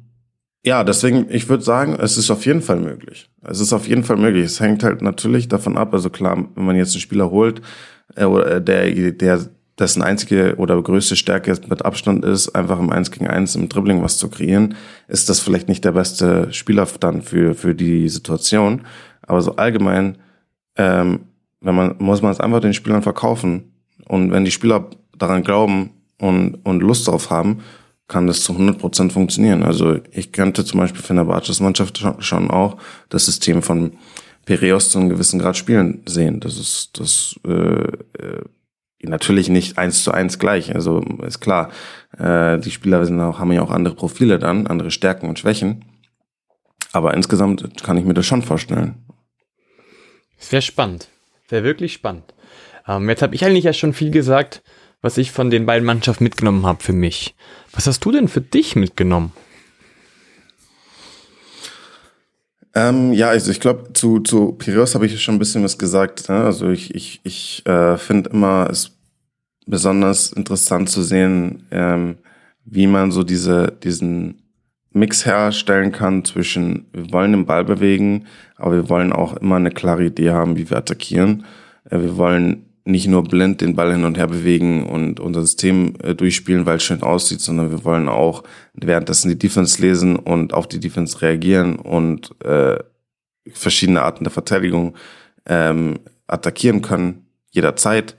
ja, deswegen, ich würde sagen, es ist auf jeden Fall möglich. Es ist auf jeden Fall möglich. Es hängt halt natürlich davon ab, also klar, wenn man jetzt einen Spieler holt, äh, der, der dessen einzige oder größte Stärke mit Abstand ist, einfach im 1 gegen 1 im Dribbling was zu kreieren, ist das vielleicht nicht der beste Spieler dann für, für die Situation. Aber so allgemein, ähm, wenn man, muss man es einfach den Spielern verkaufen und wenn die Spieler daran glauben und, und Lust darauf haben, kann das zu 100 Prozent funktionieren. Also ich könnte zum Beispiel für eine Bartsch's Mannschaft schon auch das System von Piraeus zu einem gewissen Grad spielen sehen. Das ist das äh, äh, natürlich nicht eins zu eins gleich. Also ist klar, äh, die Spieler sind auch, haben ja auch andere Profile dann, andere Stärken und Schwächen. Aber insgesamt kann ich mir das schon vorstellen. Sehr spannend. Wäre wirklich spannend. Ähm, jetzt habe ich eigentlich ja schon viel gesagt, was ich von den beiden Mannschaften mitgenommen habe für mich. Was hast du denn für dich mitgenommen? Ähm, ja, also ich glaube, zu, zu Piraeus habe ich schon ein bisschen was gesagt. Ne? Also ich, ich, ich äh, finde immer es besonders interessant zu sehen, ähm, wie man so diese, diesen Mix herstellen kann zwischen, wir wollen den Ball bewegen, aber wir wollen auch immer eine klare Idee haben, wie wir attackieren. Äh, wir wollen nicht nur blind den Ball hin und her bewegen und unser System äh, durchspielen, weil es schön aussieht, sondern wir wollen auch währenddessen die Defense lesen und auf die Defense reagieren und äh, verschiedene Arten der Verteidigung ähm, attackieren können, jederzeit.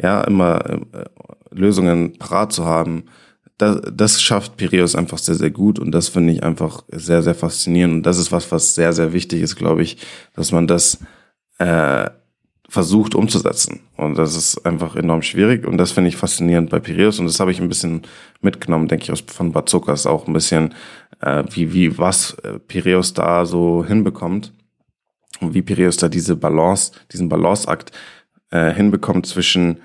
Ja, immer äh, Lösungen parat zu haben. Das, das schafft Piraeus einfach sehr, sehr gut und das finde ich einfach sehr, sehr faszinierend. Und das ist was, was sehr, sehr wichtig ist, glaube ich, dass man das äh, versucht umzusetzen. Und das ist einfach enorm schwierig und das finde ich faszinierend bei Piraeus und das habe ich ein bisschen mitgenommen, denke ich, aus, von Bazukas auch ein bisschen, äh, wie, wie, was äh, Piraeus da so hinbekommt und wie Piraeus da diese Balance, diesen Balanceakt äh, hinbekommt zwischen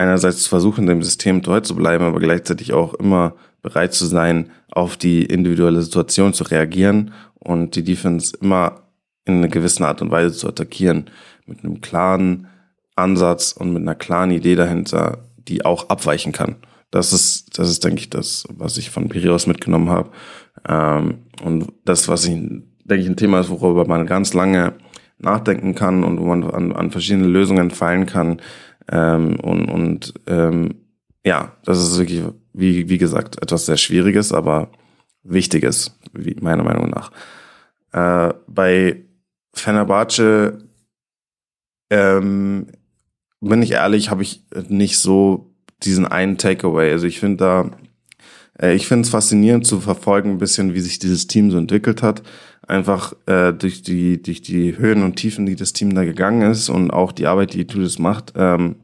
einerseits versuchen, dem System treu zu bleiben, aber gleichzeitig auch immer bereit zu sein, auf die individuelle Situation zu reagieren und die Defense immer in einer gewissen Art und Weise zu attackieren mit einem klaren Ansatz und mit einer klaren Idee dahinter, die auch abweichen kann. Das ist, das ist, denke ich, das, was ich von Piraeus mitgenommen habe. Ähm, und das, was ich, denke ich, ein Thema ist, worüber man ganz lange nachdenken kann und wo man an, an verschiedene Lösungen fallen kann. Ähm, und und ähm, ja, das ist wirklich, wie, wie gesagt, etwas sehr Schwieriges, aber Wichtiges, wie, meiner Meinung nach. Äh, bei Fenerbahce ähm, bin ich ehrlich, habe ich nicht so diesen einen Takeaway. Also ich finde da, äh, ich finde es faszinierend zu verfolgen, ein bisschen, wie sich dieses Team so entwickelt hat. Einfach äh, durch die durch die Höhen und Tiefen, die das Team da gegangen ist und auch die Arbeit, die Tudis macht. Ähm,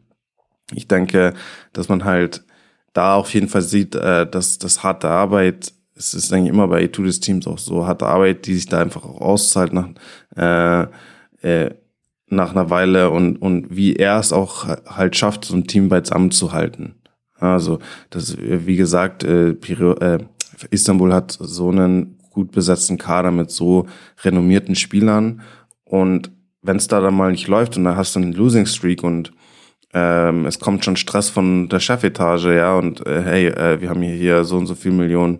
ich denke, dass man halt da auf jeden Fall sieht, äh, dass das harte Arbeit es ist eigentlich immer bei Etudis Teams auch so harte Arbeit, die sich da einfach auch auszahlt nach äh, äh, nach einer Weile und, und wie er es auch halt schafft, so ein Team beisammen zu halten. Also, das, wie gesagt, äh, Piro, äh, Istanbul hat so einen gut besetzten Kader mit so renommierten Spielern Und wenn es da dann mal nicht läuft und da hast du einen Losing Streak und ähm, es kommt schon Stress von der Chefetage, ja, und äh, hey, äh, wir haben hier so und so viel Millionen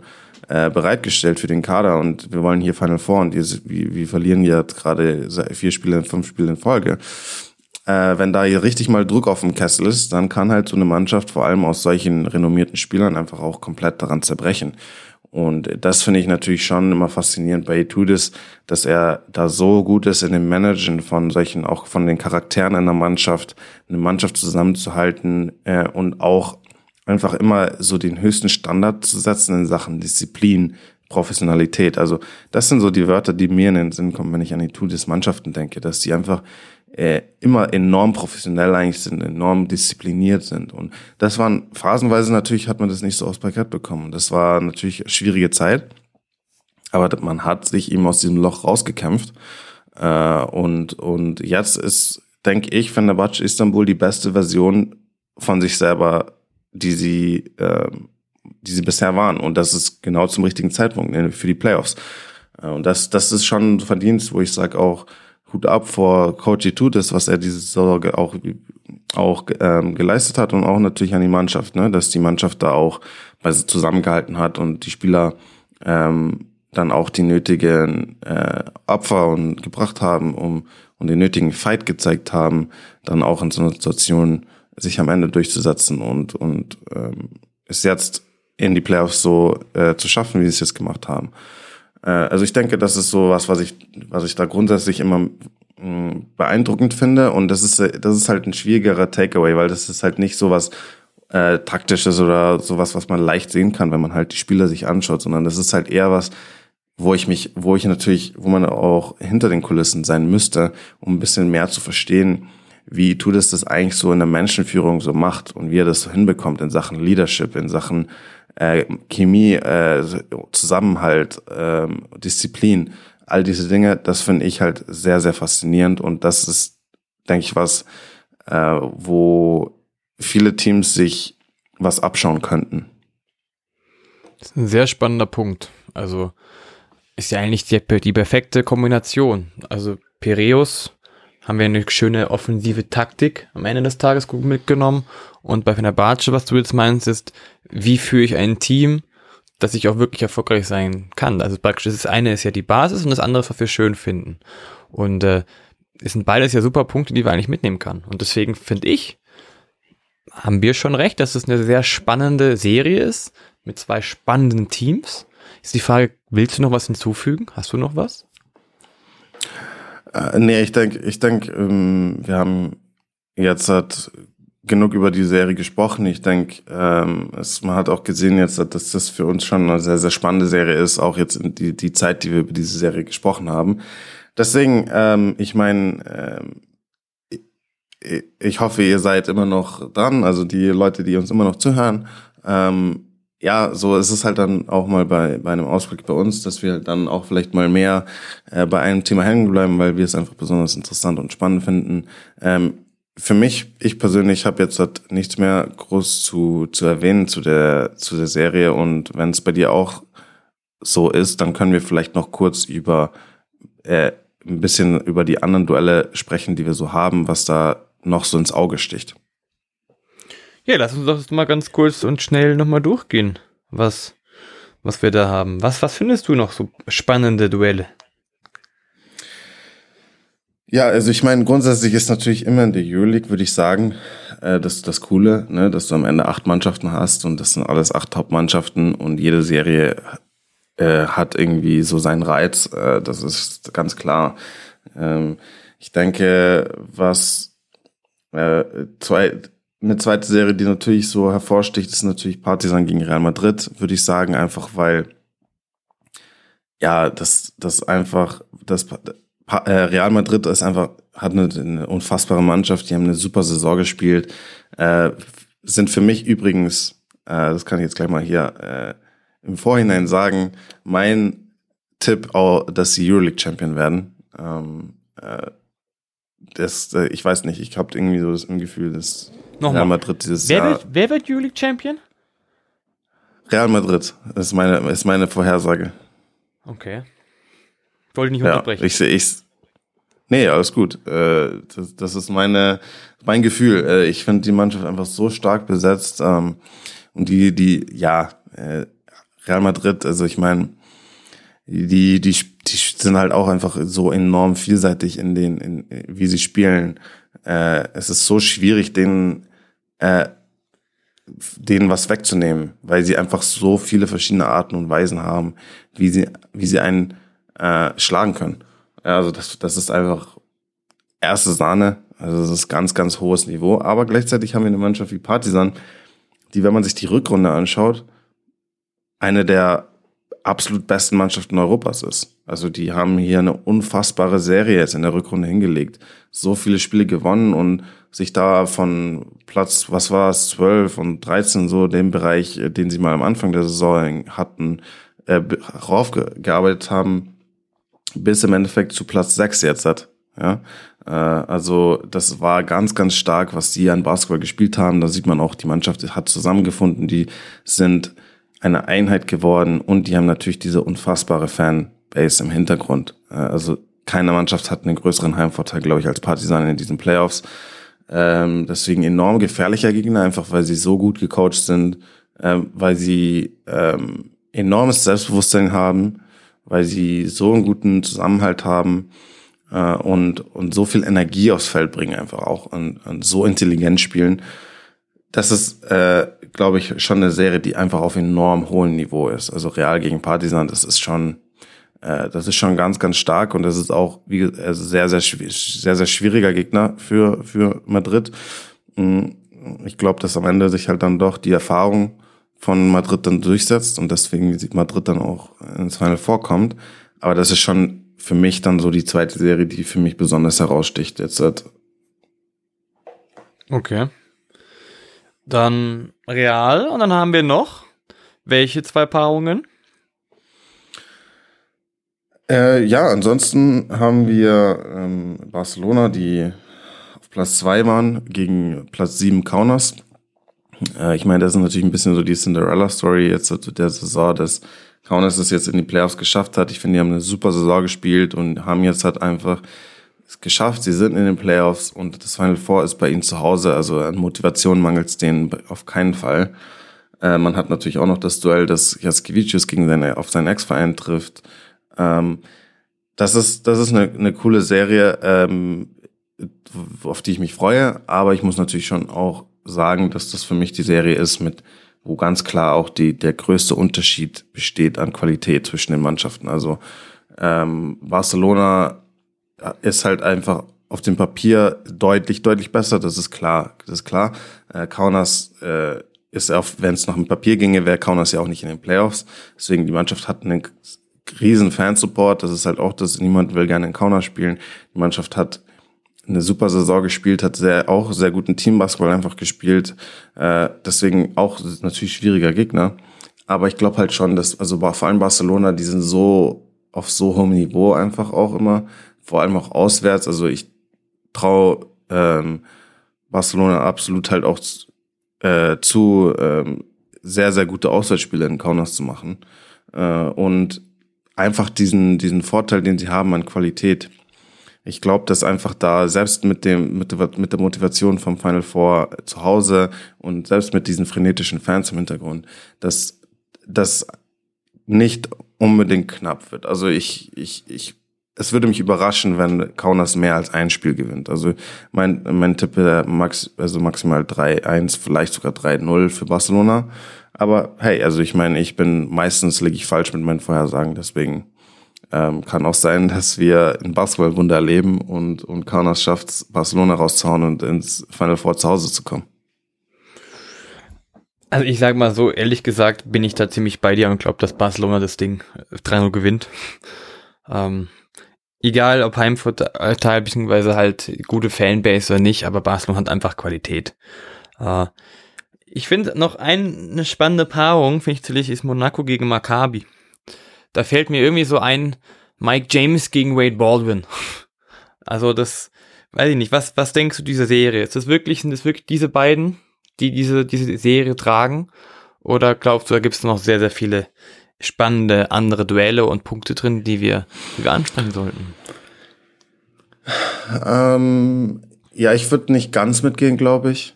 äh, bereitgestellt für den Kader und wir wollen hier Final Four und wir, wir verlieren jetzt gerade vier Spiele, fünf Spiele in Folge. Äh, wenn da hier richtig mal Druck auf dem Kessel ist, dann kann halt so eine Mannschaft vor allem aus solchen renommierten Spielern einfach auch komplett daran zerbrechen. Und das finde ich natürlich schon immer faszinierend bei Etudis, dass er da so gut ist in dem Managen von solchen, auch von den Charakteren einer Mannschaft, eine Mannschaft zusammenzuhalten äh, und auch einfach immer so den höchsten Standard zu setzen in Sachen Disziplin, Professionalität. Also das sind so die Wörter, die mir in den Sinn kommen, wenn ich an Etudis Mannschaften denke, dass die einfach äh, immer enorm professionell eigentlich sind, enorm diszipliniert sind. Und das waren phasenweise natürlich hat man das nicht so aufs Parkett bekommen. Das war natürlich schwierige Zeit, aber man hat sich eben aus diesem Loch rausgekämpft. Äh, und, und jetzt ist, denke ich, Fenerbahce Istanbul die beste Version von sich selber, die sie, äh, die sie bisher waren. Und das ist genau zum richtigen Zeitpunkt ne, für die Playoffs. Äh, und das, das ist schon ein Verdienst, wo ich sage auch, Hut ab vor Coach Tutis, was er diese Sorge auch, auch ähm, geleistet hat und auch natürlich an die Mannschaft, ne? dass die Mannschaft da auch zusammengehalten hat und die Spieler ähm, dann auch die nötigen äh, Opfer und gebracht haben, um und den nötigen Fight gezeigt haben, dann auch in so einer Situation sich am Ende durchzusetzen und und ähm, es jetzt in die Playoffs so äh, zu schaffen, wie sie es jetzt gemacht haben. Äh, also ich denke, das ist so was, was ich, was ich da grundsätzlich immer mh, mm, beeindruckend finde. Und das ist, das ist halt ein schwierigerer Takeaway, weil das ist halt nicht so was äh, taktisches oder sowas, was man leicht sehen kann, wenn man halt die Spieler sich anschaut, sondern das ist halt eher was, wo ich mich, wo ich natürlich, wo man auch hinter den Kulissen sein müsste, um ein bisschen mehr zu verstehen, wie tut es das eigentlich so in der Menschenführung so macht und wie er das so hinbekommt in Sachen Leadership, in Sachen äh, Chemie, äh, Zusammenhalt, äh, Disziplin, all diese Dinge, das finde ich halt sehr, sehr faszinierend und das ist, denke ich, was, äh, wo viele Teams sich was abschauen könnten. Das ist ein sehr spannender Punkt. Also ist ja eigentlich die, die perfekte Kombination. Also Piräus haben wir eine schöne offensive Taktik am Ende des Tages gut mitgenommen. Und bei Fenerbahce, was du jetzt meinst, ist, wie führe ich ein Team, dass ich auch wirklich erfolgreich sein kann. Also praktisch das eine ist ja die Basis und das andere ist, was wir schön finden. Und äh, es sind beides ja super Punkte, die wir eigentlich mitnehmen kann. Und deswegen finde ich, haben wir schon recht, dass es eine sehr spannende Serie ist mit zwei spannenden Teams. Ist die Frage, willst du noch was hinzufügen? Hast du noch was? Äh, nee, ich denke, ich denk, ähm, wir haben jetzt hat genug über die Serie gesprochen. Ich denke, ähm, man hat auch gesehen jetzt, dass das für uns schon eine sehr, sehr spannende Serie ist, auch jetzt in die, die Zeit, die wir über diese Serie gesprochen haben. Deswegen, ähm, ich meine, ähm, ich hoffe, ihr seid immer noch dran, also die Leute, die uns immer noch zuhören. Ähm, ja, so ist es halt dann auch mal bei, bei einem Ausblick bei uns, dass wir dann auch vielleicht mal mehr äh, bei einem Thema hängen bleiben, weil wir es einfach besonders interessant und spannend finden. Ähm, für mich, ich persönlich habe jetzt halt nichts mehr groß zu, zu erwähnen zu der, zu der Serie und wenn es bei dir auch so ist, dann können wir vielleicht noch kurz über äh, ein bisschen über die anderen Duelle sprechen, die wir so haben, was da noch so ins Auge sticht. Ja, lass uns doch mal ganz kurz und schnell nochmal durchgehen, was, was wir da haben. Was, was findest du noch so spannende Duelle? Ja, also ich meine, grundsätzlich ist natürlich immer in der Euroleague, würde ich sagen, äh, das das Coole, ne, dass du am Ende acht Mannschaften hast und das sind alles acht Top-Mannschaften und jede Serie äh, hat irgendwie so seinen Reiz, äh, das ist ganz klar. Ähm, ich denke, was äh, zwei, eine zweite Serie, die natürlich so hervorsticht, ist natürlich Partizan gegen Real Madrid, würde ich sagen, einfach weil ja, das, das einfach, das äh, Real Madrid ist einfach, hat eine, eine, unfassbare Mannschaft, die haben eine super Saison gespielt, äh, sind für mich übrigens, äh, das kann ich jetzt gleich mal hier äh, im Vorhinein sagen, mein Tipp, auch, dass sie Euroleague Champion werden. Ähm, äh, das, äh, ich weiß nicht, ich habe irgendwie so das Gefühl, dass Nochmal. Real Madrid dieses wer Jahr. Wird, wer wird Euroleague Champion? Real Madrid ist meine, ist meine Vorhersage. Okay. Ich wollte nicht unterbrechen. Ja, ich sehe ich, Nee, alles gut. Äh, das, das ist meine, mein Gefühl. Äh, ich finde die Mannschaft einfach so stark besetzt. Ähm, und die, die, ja, Real Madrid, also ich meine, die, die, die sind halt auch einfach so enorm vielseitig in den, in, wie sie spielen. Es ist so schwierig, denen, denen was wegzunehmen, weil sie einfach so viele verschiedene Arten und Weisen haben, wie sie, wie sie einen äh, schlagen können. Also das, das ist einfach erste Sahne. Also das ist ganz, ganz hohes Niveau. Aber gleichzeitig haben wir eine Mannschaft wie Partisan, die, wenn man sich die Rückrunde anschaut, eine der absolut besten Mannschaften Europas ist. Also die haben hier eine unfassbare Serie jetzt in der Rückrunde hingelegt. So viele Spiele gewonnen und sich da von Platz, was war es, 12 und 13, so dem Bereich, den sie mal am Anfang der Saison hatten, äh, raufgearbeitet haben, bis im Endeffekt zu Platz 6 jetzt hat. Ja, äh, also das war ganz, ganz stark, was die an Basketball gespielt haben. Da sieht man auch, die Mannschaft hat zusammengefunden, die sind eine Einheit geworden und die haben natürlich diese unfassbare Fanbase im Hintergrund. Äh, also keine Mannschaft hat einen größeren Heimvorteil, glaube ich, als Partisan in diesen Playoffs. Ähm, deswegen enorm gefährlicher Gegner, einfach weil sie so gut gecoacht sind, ähm, weil sie ähm, enormes Selbstbewusstsein haben weil sie so einen guten Zusammenhalt haben äh, und, und so viel Energie aufs Feld bringen einfach auch und, und so intelligent spielen. Das ist, äh, glaube ich, schon eine Serie, die einfach auf enorm hohem Niveau ist. Also Real gegen Partisan, das ist schon, äh, das ist schon ganz, ganz stark und das ist auch wie also sehr, sehr, sehr, sehr schwieriger Gegner für für Madrid. Mm, ich glaube, dass am Ende sich halt dann doch die Erfahrung von Madrid dann durchsetzt und deswegen Madrid dann auch ins Final vorkommt. Aber das ist schon für mich dann so die zweite Serie, die für mich besonders heraussticht jetzt. Okay. Dann Real und dann haben wir noch welche zwei Paarungen? Äh, ja, ansonsten haben wir ähm, Barcelona, die auf Platz zwei waren, gegen Platz sieben Kaunas. Äh, ich meine, das ist natürlich ein bisschen so die Cinderella-Story jetzt zu der Saison, dass Kaunas es jetzt in die Playoffs geschafft hat. Ich finde, die haben eine super Saison gespielt und haben jetzt halt einfach es geschafft. Sie sind in den Playoffs und das Final Four ist bei ihnen zu Hause. Also an Motivation mangelt es denen auf keinen Fall. Äh, man hat natürlich auch noch das Duell, das Jaskevicius gegen seine, auf seinen Ex-Verein trifft. Ähm, das ist, das ist eine, eine coole Serie, ähm, auf die ich mich freue. Aber ich muss natürlich schon auch sagen, dass das für mich die Serie ist, mit wo ganz klar auch die, der größte Unterschied besteht an Qualität zwischen den Mannschaften. Also ähm, Barcelona ist halt einfach auf dem Papier deutlich, deutlich besser, das ist klar, das ist klar. Äh, Kaunas äh, ist wenn es nach dem Papier ginge, wäre Kaunas ja auch nicht in den Playoffs. Deswegen die Mannschaft hat einen riesen Fansupport. Das ist halt auch, dass niemand will gerne in Kaunas spielen. Die Mannschaft hat eine super Saison gespielt, hat sehr, auch sehr guten Teambasketball einfach gespielt. Äh, deswegen auch natürlich schwieriger Gegner. Aber ich glaube halt schon, dass, also vor allem Barcelona, die sind so auf so hohem Niveau einfach auch immer, vor allem auch auswärts. Also ich traue ähm, Barcelona absolut halt auch äh, zu, ähm, sehr, sehr gute Auswärtsspiele in Kaunas zu machen. Äh, und einfach diesen, diesen Vorteil, den sie haben an Qualität, ich glaube, dass einfach da selbst mit dem mit der, mit der Motivation vom Final Four zu Hause und selbst mit diesen frenetischen Fans im Hintergrund, dass das nicht unbedingt knapp wird. Also ich ich ich es würde mich überraschen, wenn Kaunas mehr als ein Spiel gewinnt. Also mein mein Tipp wäre max also maximal 3-1, vielleicht sogar 3-0 für Barcelona. Aber hey, also ich meine, ich bin meistens liege ich falsch mit meinen Vorhersagen, deswegen ähm, kann auch sein, dass wir ein Basketballwunder erleben und, und Kaunas schafft Barcelona rauszuhauen und ins Final Four zu Hause zu kommen. Also ich sag mal so, ehrlich gesagt bin ich da ziemlich bei dir und glaube, dass Barcelona das Ding 3-0 gewinnt. Ähm, egal ob Heimvorteil beziehungsweise halt gute Fanbase oder nicht, aber Barcelona hat einfach Qualität. Äh, ich finde noch ein, eine spannende Paarung, finde ich natürlich, ist Monaco gegen Maccabi da fällt mir irgendwie so ein Mike James gegen Wade Baldwin. Also das, weiß ich nicht, was, was denkst du dieser Serie? Ist das wirklich, sind das wirklich diese beiden, die diese, diese Serie tragen? Oder glaubst du, da gibt es noch sehr, sehr viele spannende andere Duelle und Punkte drin, die wir, die wir ansprechen sollten? Ähm, ja, ich würde nicht ganz mitgehen, glaube ich.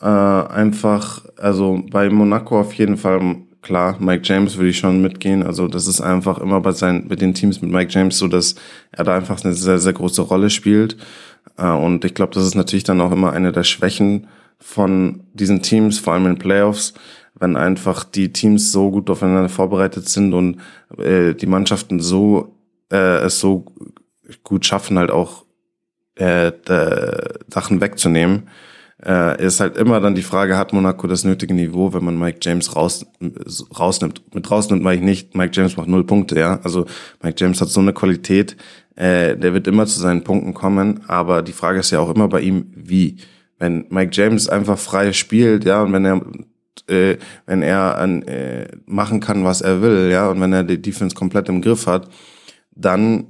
Äh, einfach, also bei Monaco auf jeden Fall klar, Mike James würde ich schon mitgehen. Also das ist einfach immer bei seinen, mit den Teams mit Mike James so, dass er da einfach eine sehr, sehr große Rolle spielt. Äh, und ich glaube, das ist natürlich dann auch immer eine der Schwächen von diesen Teams, vor allem in Playoffs, wenn einfach die Teams so gut aufeinander vorbereitet sind und äh, die Mannschaften so äh, es so gut schaffen, halt auch äh, Sachen wegzunehmen, äh, ist halt immer dann die Frage, hat Monaco das nötige Niveau, wenn man Mike James raus, rausnimmt. Mit rausnimmt meine ich nicht, Mike James macht null Punkte, ja. Also Mike James hat so eine Qualität, äh, der wird immer zu seinen Punkten kommen, aber die Frage ist ja auch immer bei ihm, wie. Wenn Mike James einfach frei spielt, ja, und wenn er äh, wenn er an, äh, machen kann, was er will, ja, und wenn er die Defense komplett im Griff hat, dann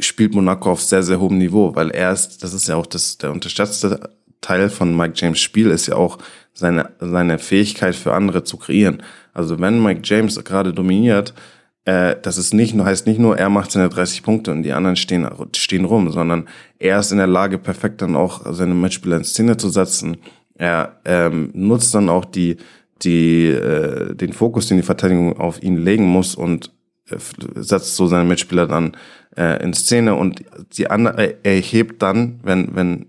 spielt Monaco auf sehr, sehr hohem Niveau, weil er ist, das ist ja auch das, der unterschätzte Teil von Mike James Spiel ist ja auch seine, seine Fähigkeit für andere zu kreieren. Also wenn Mike James gerade dominiert, äh, das ist nicht, heißt nicht nur, er macht seine 30 Punkte und die anderen stehen, stehen rum, sondern er ist in der Lage, perfekt dann auch seine Mitspieler in Szene zu setzen. Er ähm, nutzt dann auch die, die, äh, den Fokus, den die Verteidigung auf ihn legen muss und äh, setzt so seine Mitspieler dann äh, in Szene und die andere, er hebt dann, wenn, wenn,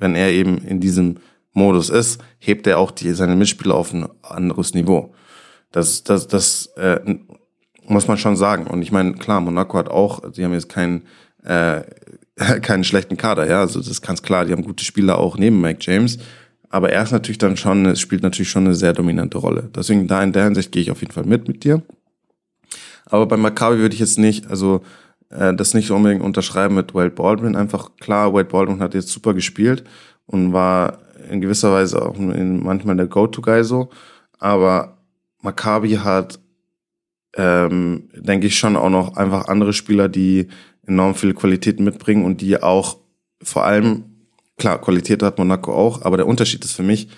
wenn er eben in diesem Modus ist, hebt er auch die, seine Mitspieler auf ein anderes Niveau. Das, das, das äh, muss man schon sagen. Und ich meine, klar, Monaco hat auch, sie haben jetzt keinen, äh, keinen schlechten Kader, ja. Also das ist ganz klar, die haben gute Spieler auch neben Mike James. Aber er ist natürlich dann schon, es spielt natürlich schon eine sehr dominante Rolle. Deswegen da in der Hinsicht gehe ich auf jeden Fall mit mit dir. Aber bei Maccabi würde ich jetzt nicht, also äh, das nicht unbedingt unterschreiben mit Wade Baldwin. Einfach klar, Wade Baldwin hat jetzt super gespielt und war in gewisser Weise auch manchmal der Go-To-Guy so. Aber Maccabi hat, ähm, denke ich, schon auch noch einfach andere Spieler, die enorm viel Qualität mitbringen und die auch vor allem, klar, Qualität hat Monaco auch, aber der Unterschied ist für mich,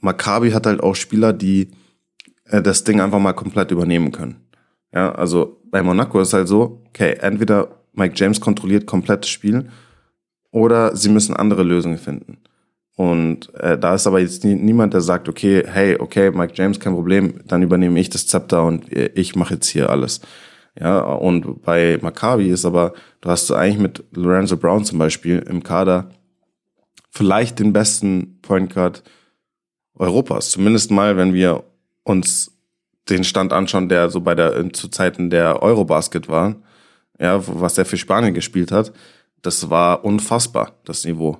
Maccabi hat halt auch Spieler, die äh, das Ding einfach mal komplett übernehmen können. Ja, also bei Monaco ist halt so, okay, entweder Mike James kontrolliert komplett das Spiel oder sie müssen andere Lösungen finden. Und äh, da ist aber jetzt nie, niemand, der sagt, okay, hey, okay, Mike James, kein Problem, dann übernehme ich das Zepter und äh, ich mache jetzt hier alles. Ja, und bei Maccabi ist aber, du hast so eigentlich mit Lorenzo Brown zum Beispiel im Kader vielleicht den besten Point Guard Europas. Zumindest mal, wenn wir uns den Stand anschauen, der so bei der zu Zeiten der Eurobasket war, ja, was er für Spanien gespielt hat, das war unfassbar, das Niveau.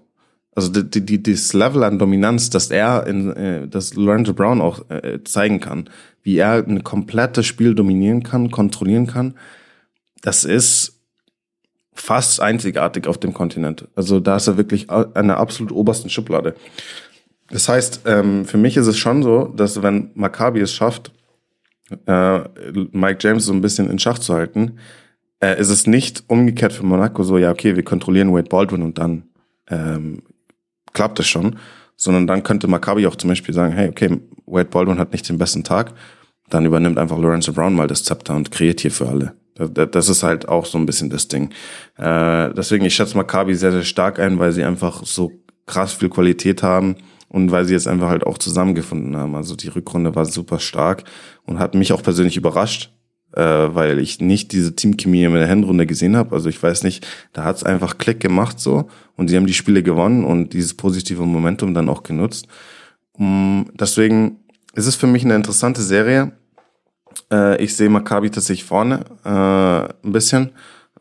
Also die, die, das Level an Dominanz, das er in äh, das Lorenzo Brown auch äh, zeigen kann, wie er ein komplettes Spiel dominieren kann, kontrollieren kann, das ist fast einzigartig auf dem Kontinent. Also da ist er wirklich an der absolut obersten Schublade. Das heißt, ähm, für mich ist es schon so, dass wenn Maccabi es schafft, äh, Mike James so ein bisschen in Schach zu halten, äh, ist es nicht umgekehrt für Monaco so, ja, okay, wir kontrollieren Wade Baldwin und dann ähm, klappt es schon, sondern dann könnte Maccabi auch zum Beispiel sagen, hey, okay, Wade Baldwin hat nicht den besten Tag, dann übernimmt einfach Lorenzo Brown mal das Zepter und kreiert hier für alle. Das ist halt auch so ein bisschen das Ding. Äh, deswegen, ich schätze Maccabi sehr, sehr stark ein, weil sie einfach so krass viel Qualität haben und weil sie jetzt einfach halt auch zusammengefunden haben. Also die Rückrunde war super stark und hat mich auch persönlich überrascht, äh, weil ich nicht diese Teamchemie in der Hinrunde gesehen habe. Also ich weiß nicht, da hat es einfach Klick gemacht so und sie haben die Spiele gewonnen und dieses positive Momentum dann auch genutzt. Um, deswegen ist es für mich eine interessante Serie. Äh, ich sehe Maccabi tatsächlich vorne äh, ein bisschen,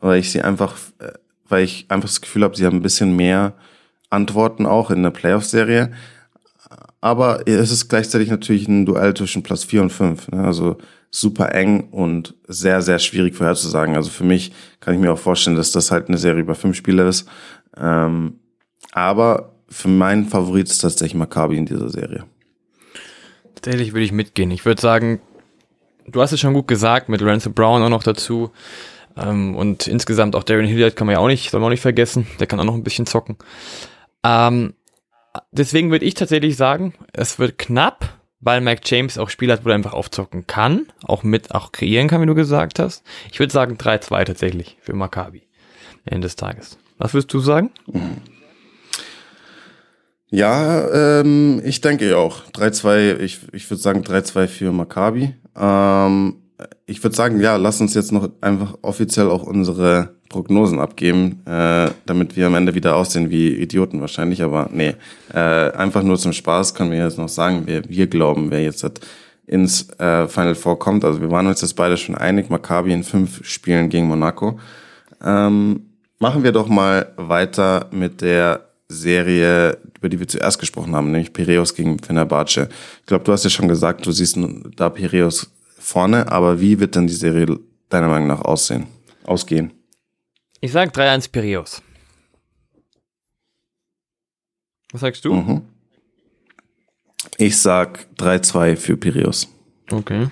weil ich sie einfach, äh, weil ich einfach das Gefühl habe, sie haben ein bisschen mehr Antworten auch in der Playoff-Serie. Aber es ist gleichzeitig natürlich ein Duell zwischen Platz 4 und 5. Ne? Also super eng und sehr, sehr schwierig vorherzusagen. Also für mich kann ich mir auch vorstellen, dass das halt eine Serie über fünf Spiele ist. Ähm, aber für meinen Favorit ist tatsächlich Maccabi in dieser Serie. Tatsächlich würde ich mitgehen. Ich würde sagen, du hast es schon gut gesagt, mit Lorenzo Brown auch noch dazu. Ähm, und insgesamt auch Darren Hilliard kann man ja auch nicht, soll man auch nicht vergessen. Der kann auch noch ein bisschen zocken. Ähm, deswegen würde ich tatsächlich sagen, es wird knapp, weil Mike James auch Spieler hat, wo er einfach aufzocken kann, auch mit, auch kreieren kann, wie du gesagt hast. Ich würde sagen 3-2 tatsächlich für Maccabi. Ende des Tages. Was würdest du sagen? Ja, ähm, ich denke auch. 3-2, ich, ich würde sagen 3-2 für Maccabi. Ähm, ich würde sagen, ja, lass uns jetzt noch einfach offiziell auch unsere Prognosen abgeben, äh, damit wir am Ende wieder aussehen wie Idioten wahrscheinlich. Aber nee, äh, einfach nur zum Spaß können wir jetzt noch sagen, wer wir glauben, wer jetzt hat ins äh, Final Four kommt. Also wir waren uns jetzt beide schon einig, Maccabi in fünf Spielen gegen Monaco. Ähm, machen wir doch mal weiter mit der Serie, über die wir zuerst gesprochen haben, nämlich Piraeus gegen Fenerbahce. Ich glaube, du hast ja schon gesagt, du siehst da Piraeus vorne, aber wie wird denn die Serie deiner Meinung nach aussehen, ausgehen? Ich sag 3-1 Piraeus. Was sagst du? Mhm. Ich sag 3-2 für Piraeus. Okay.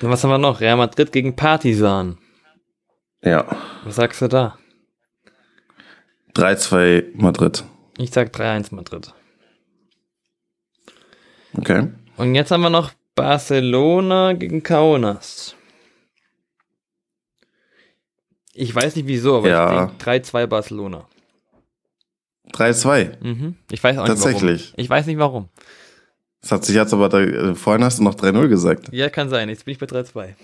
Dann was haben wir noch? Real Madrid gegen Partizan. Ja. Was sagst du da? 3-2 Madrid. Ich sag 3-1 Madrid. Okay. Und jetzt haben wir noch Barcelona gegen Kaunas. Ich weiß nicht wieso, aber Ja. ich denke 3-2 Barcelona. 3-2. Mhm. Ich weiß auch Tatsächlich. nicht warum. Ich weiß nicht warum. Das hat sich jetzt aber, da, äh, vorhin hast du noch 3-0 gesagt. Ja, kann sein. Jetzt bin ich bei 3-2.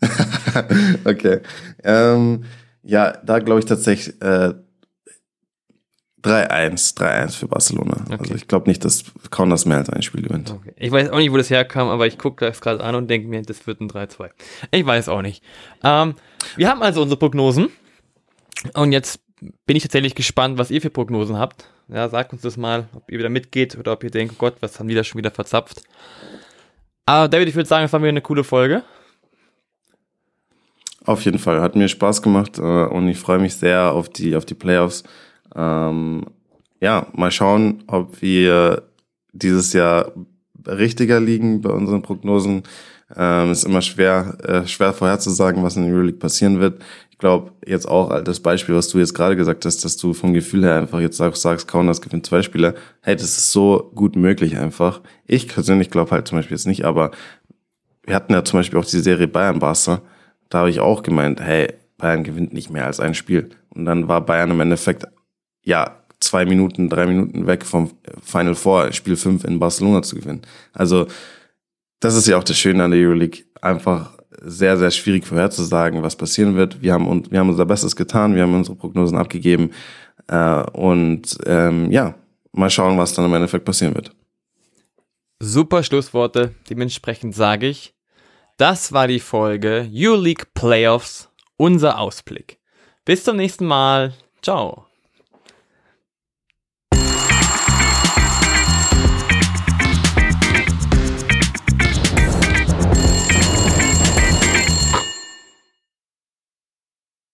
okay. Ähm, ja, da glaube ich tatsächlich äh, 3-1, 3-1 für Barcelona. Okay. Also ich glaube nicht, dass Kaunas mehr als ein Spiel gewinnt. Okay. Ich weiß auch nicht, wo das herkam, aber ich gucke das gerade an und denke mir, das wird ein 3-2. Ich weiß auch nicht. Ähm, wir haben also unsere Prognosen. Und jetzt bin ich tatsächlich gespannt, was ihr für Prognosen habt. Ja, sagt uns das mal, ob ihr wieder mitgeht oder ob ihr denkt, oh Gott, was haben die da schon wieder verzapft. Aber David, ich würde sagen, es war wieder eine coole Folge. Auf jeden Fall. Hat mir Spaß gemacht äh, und ich freue mich sehr auf die, auf die Playoffs. Ähm, ja, mal schauen, ob wir dieses Jahr richtiger liegen bei unseren Prognosen. Ähm, ist immer schwer, äh, schwer vorherzusagen, was in der Euroleague passieren wird. Ich glaube, jetzt auch das Beispiel, was du jetzt gerade gesagt hast, dass du vom Gefühl her einfach jetzt sagst, sagst Kaunas gewinnt zwei Spiele. Hey, das ist so gut möglich einfach. Ich persönlich glaube halt zum Beispiel jetzt nicht, aber wir hatten ja zum Beispiel auch die Serie Bayern-Barca. Da habe ich auch gemeint, hey, Bayern gewinnt nicht mehr als ein Spiel. Und dann war Bayern im Endeffekt, ja, zwei Minuten, drei Minuten weg vom Final Four, Spiel 5 in Barcelona zu gewinnen. Also, das ist ja auch das Schöne an der Euroleague. Einfach sehr, sehr schwierig vorherzusagen, was passieren wird. Wir haben, uns, wir haben unser Bestes getan, wir haben unsere Prognosen abgegeben. Äh, und ähm, ja, mal schauen, was dann im Endeffekt passieren wird. Super Schlussworte. Dementsprechend sage ich, das war die Folge Euroleague Playoffs, unser Ausblick. Bis zum nächsten Mal. Ciao.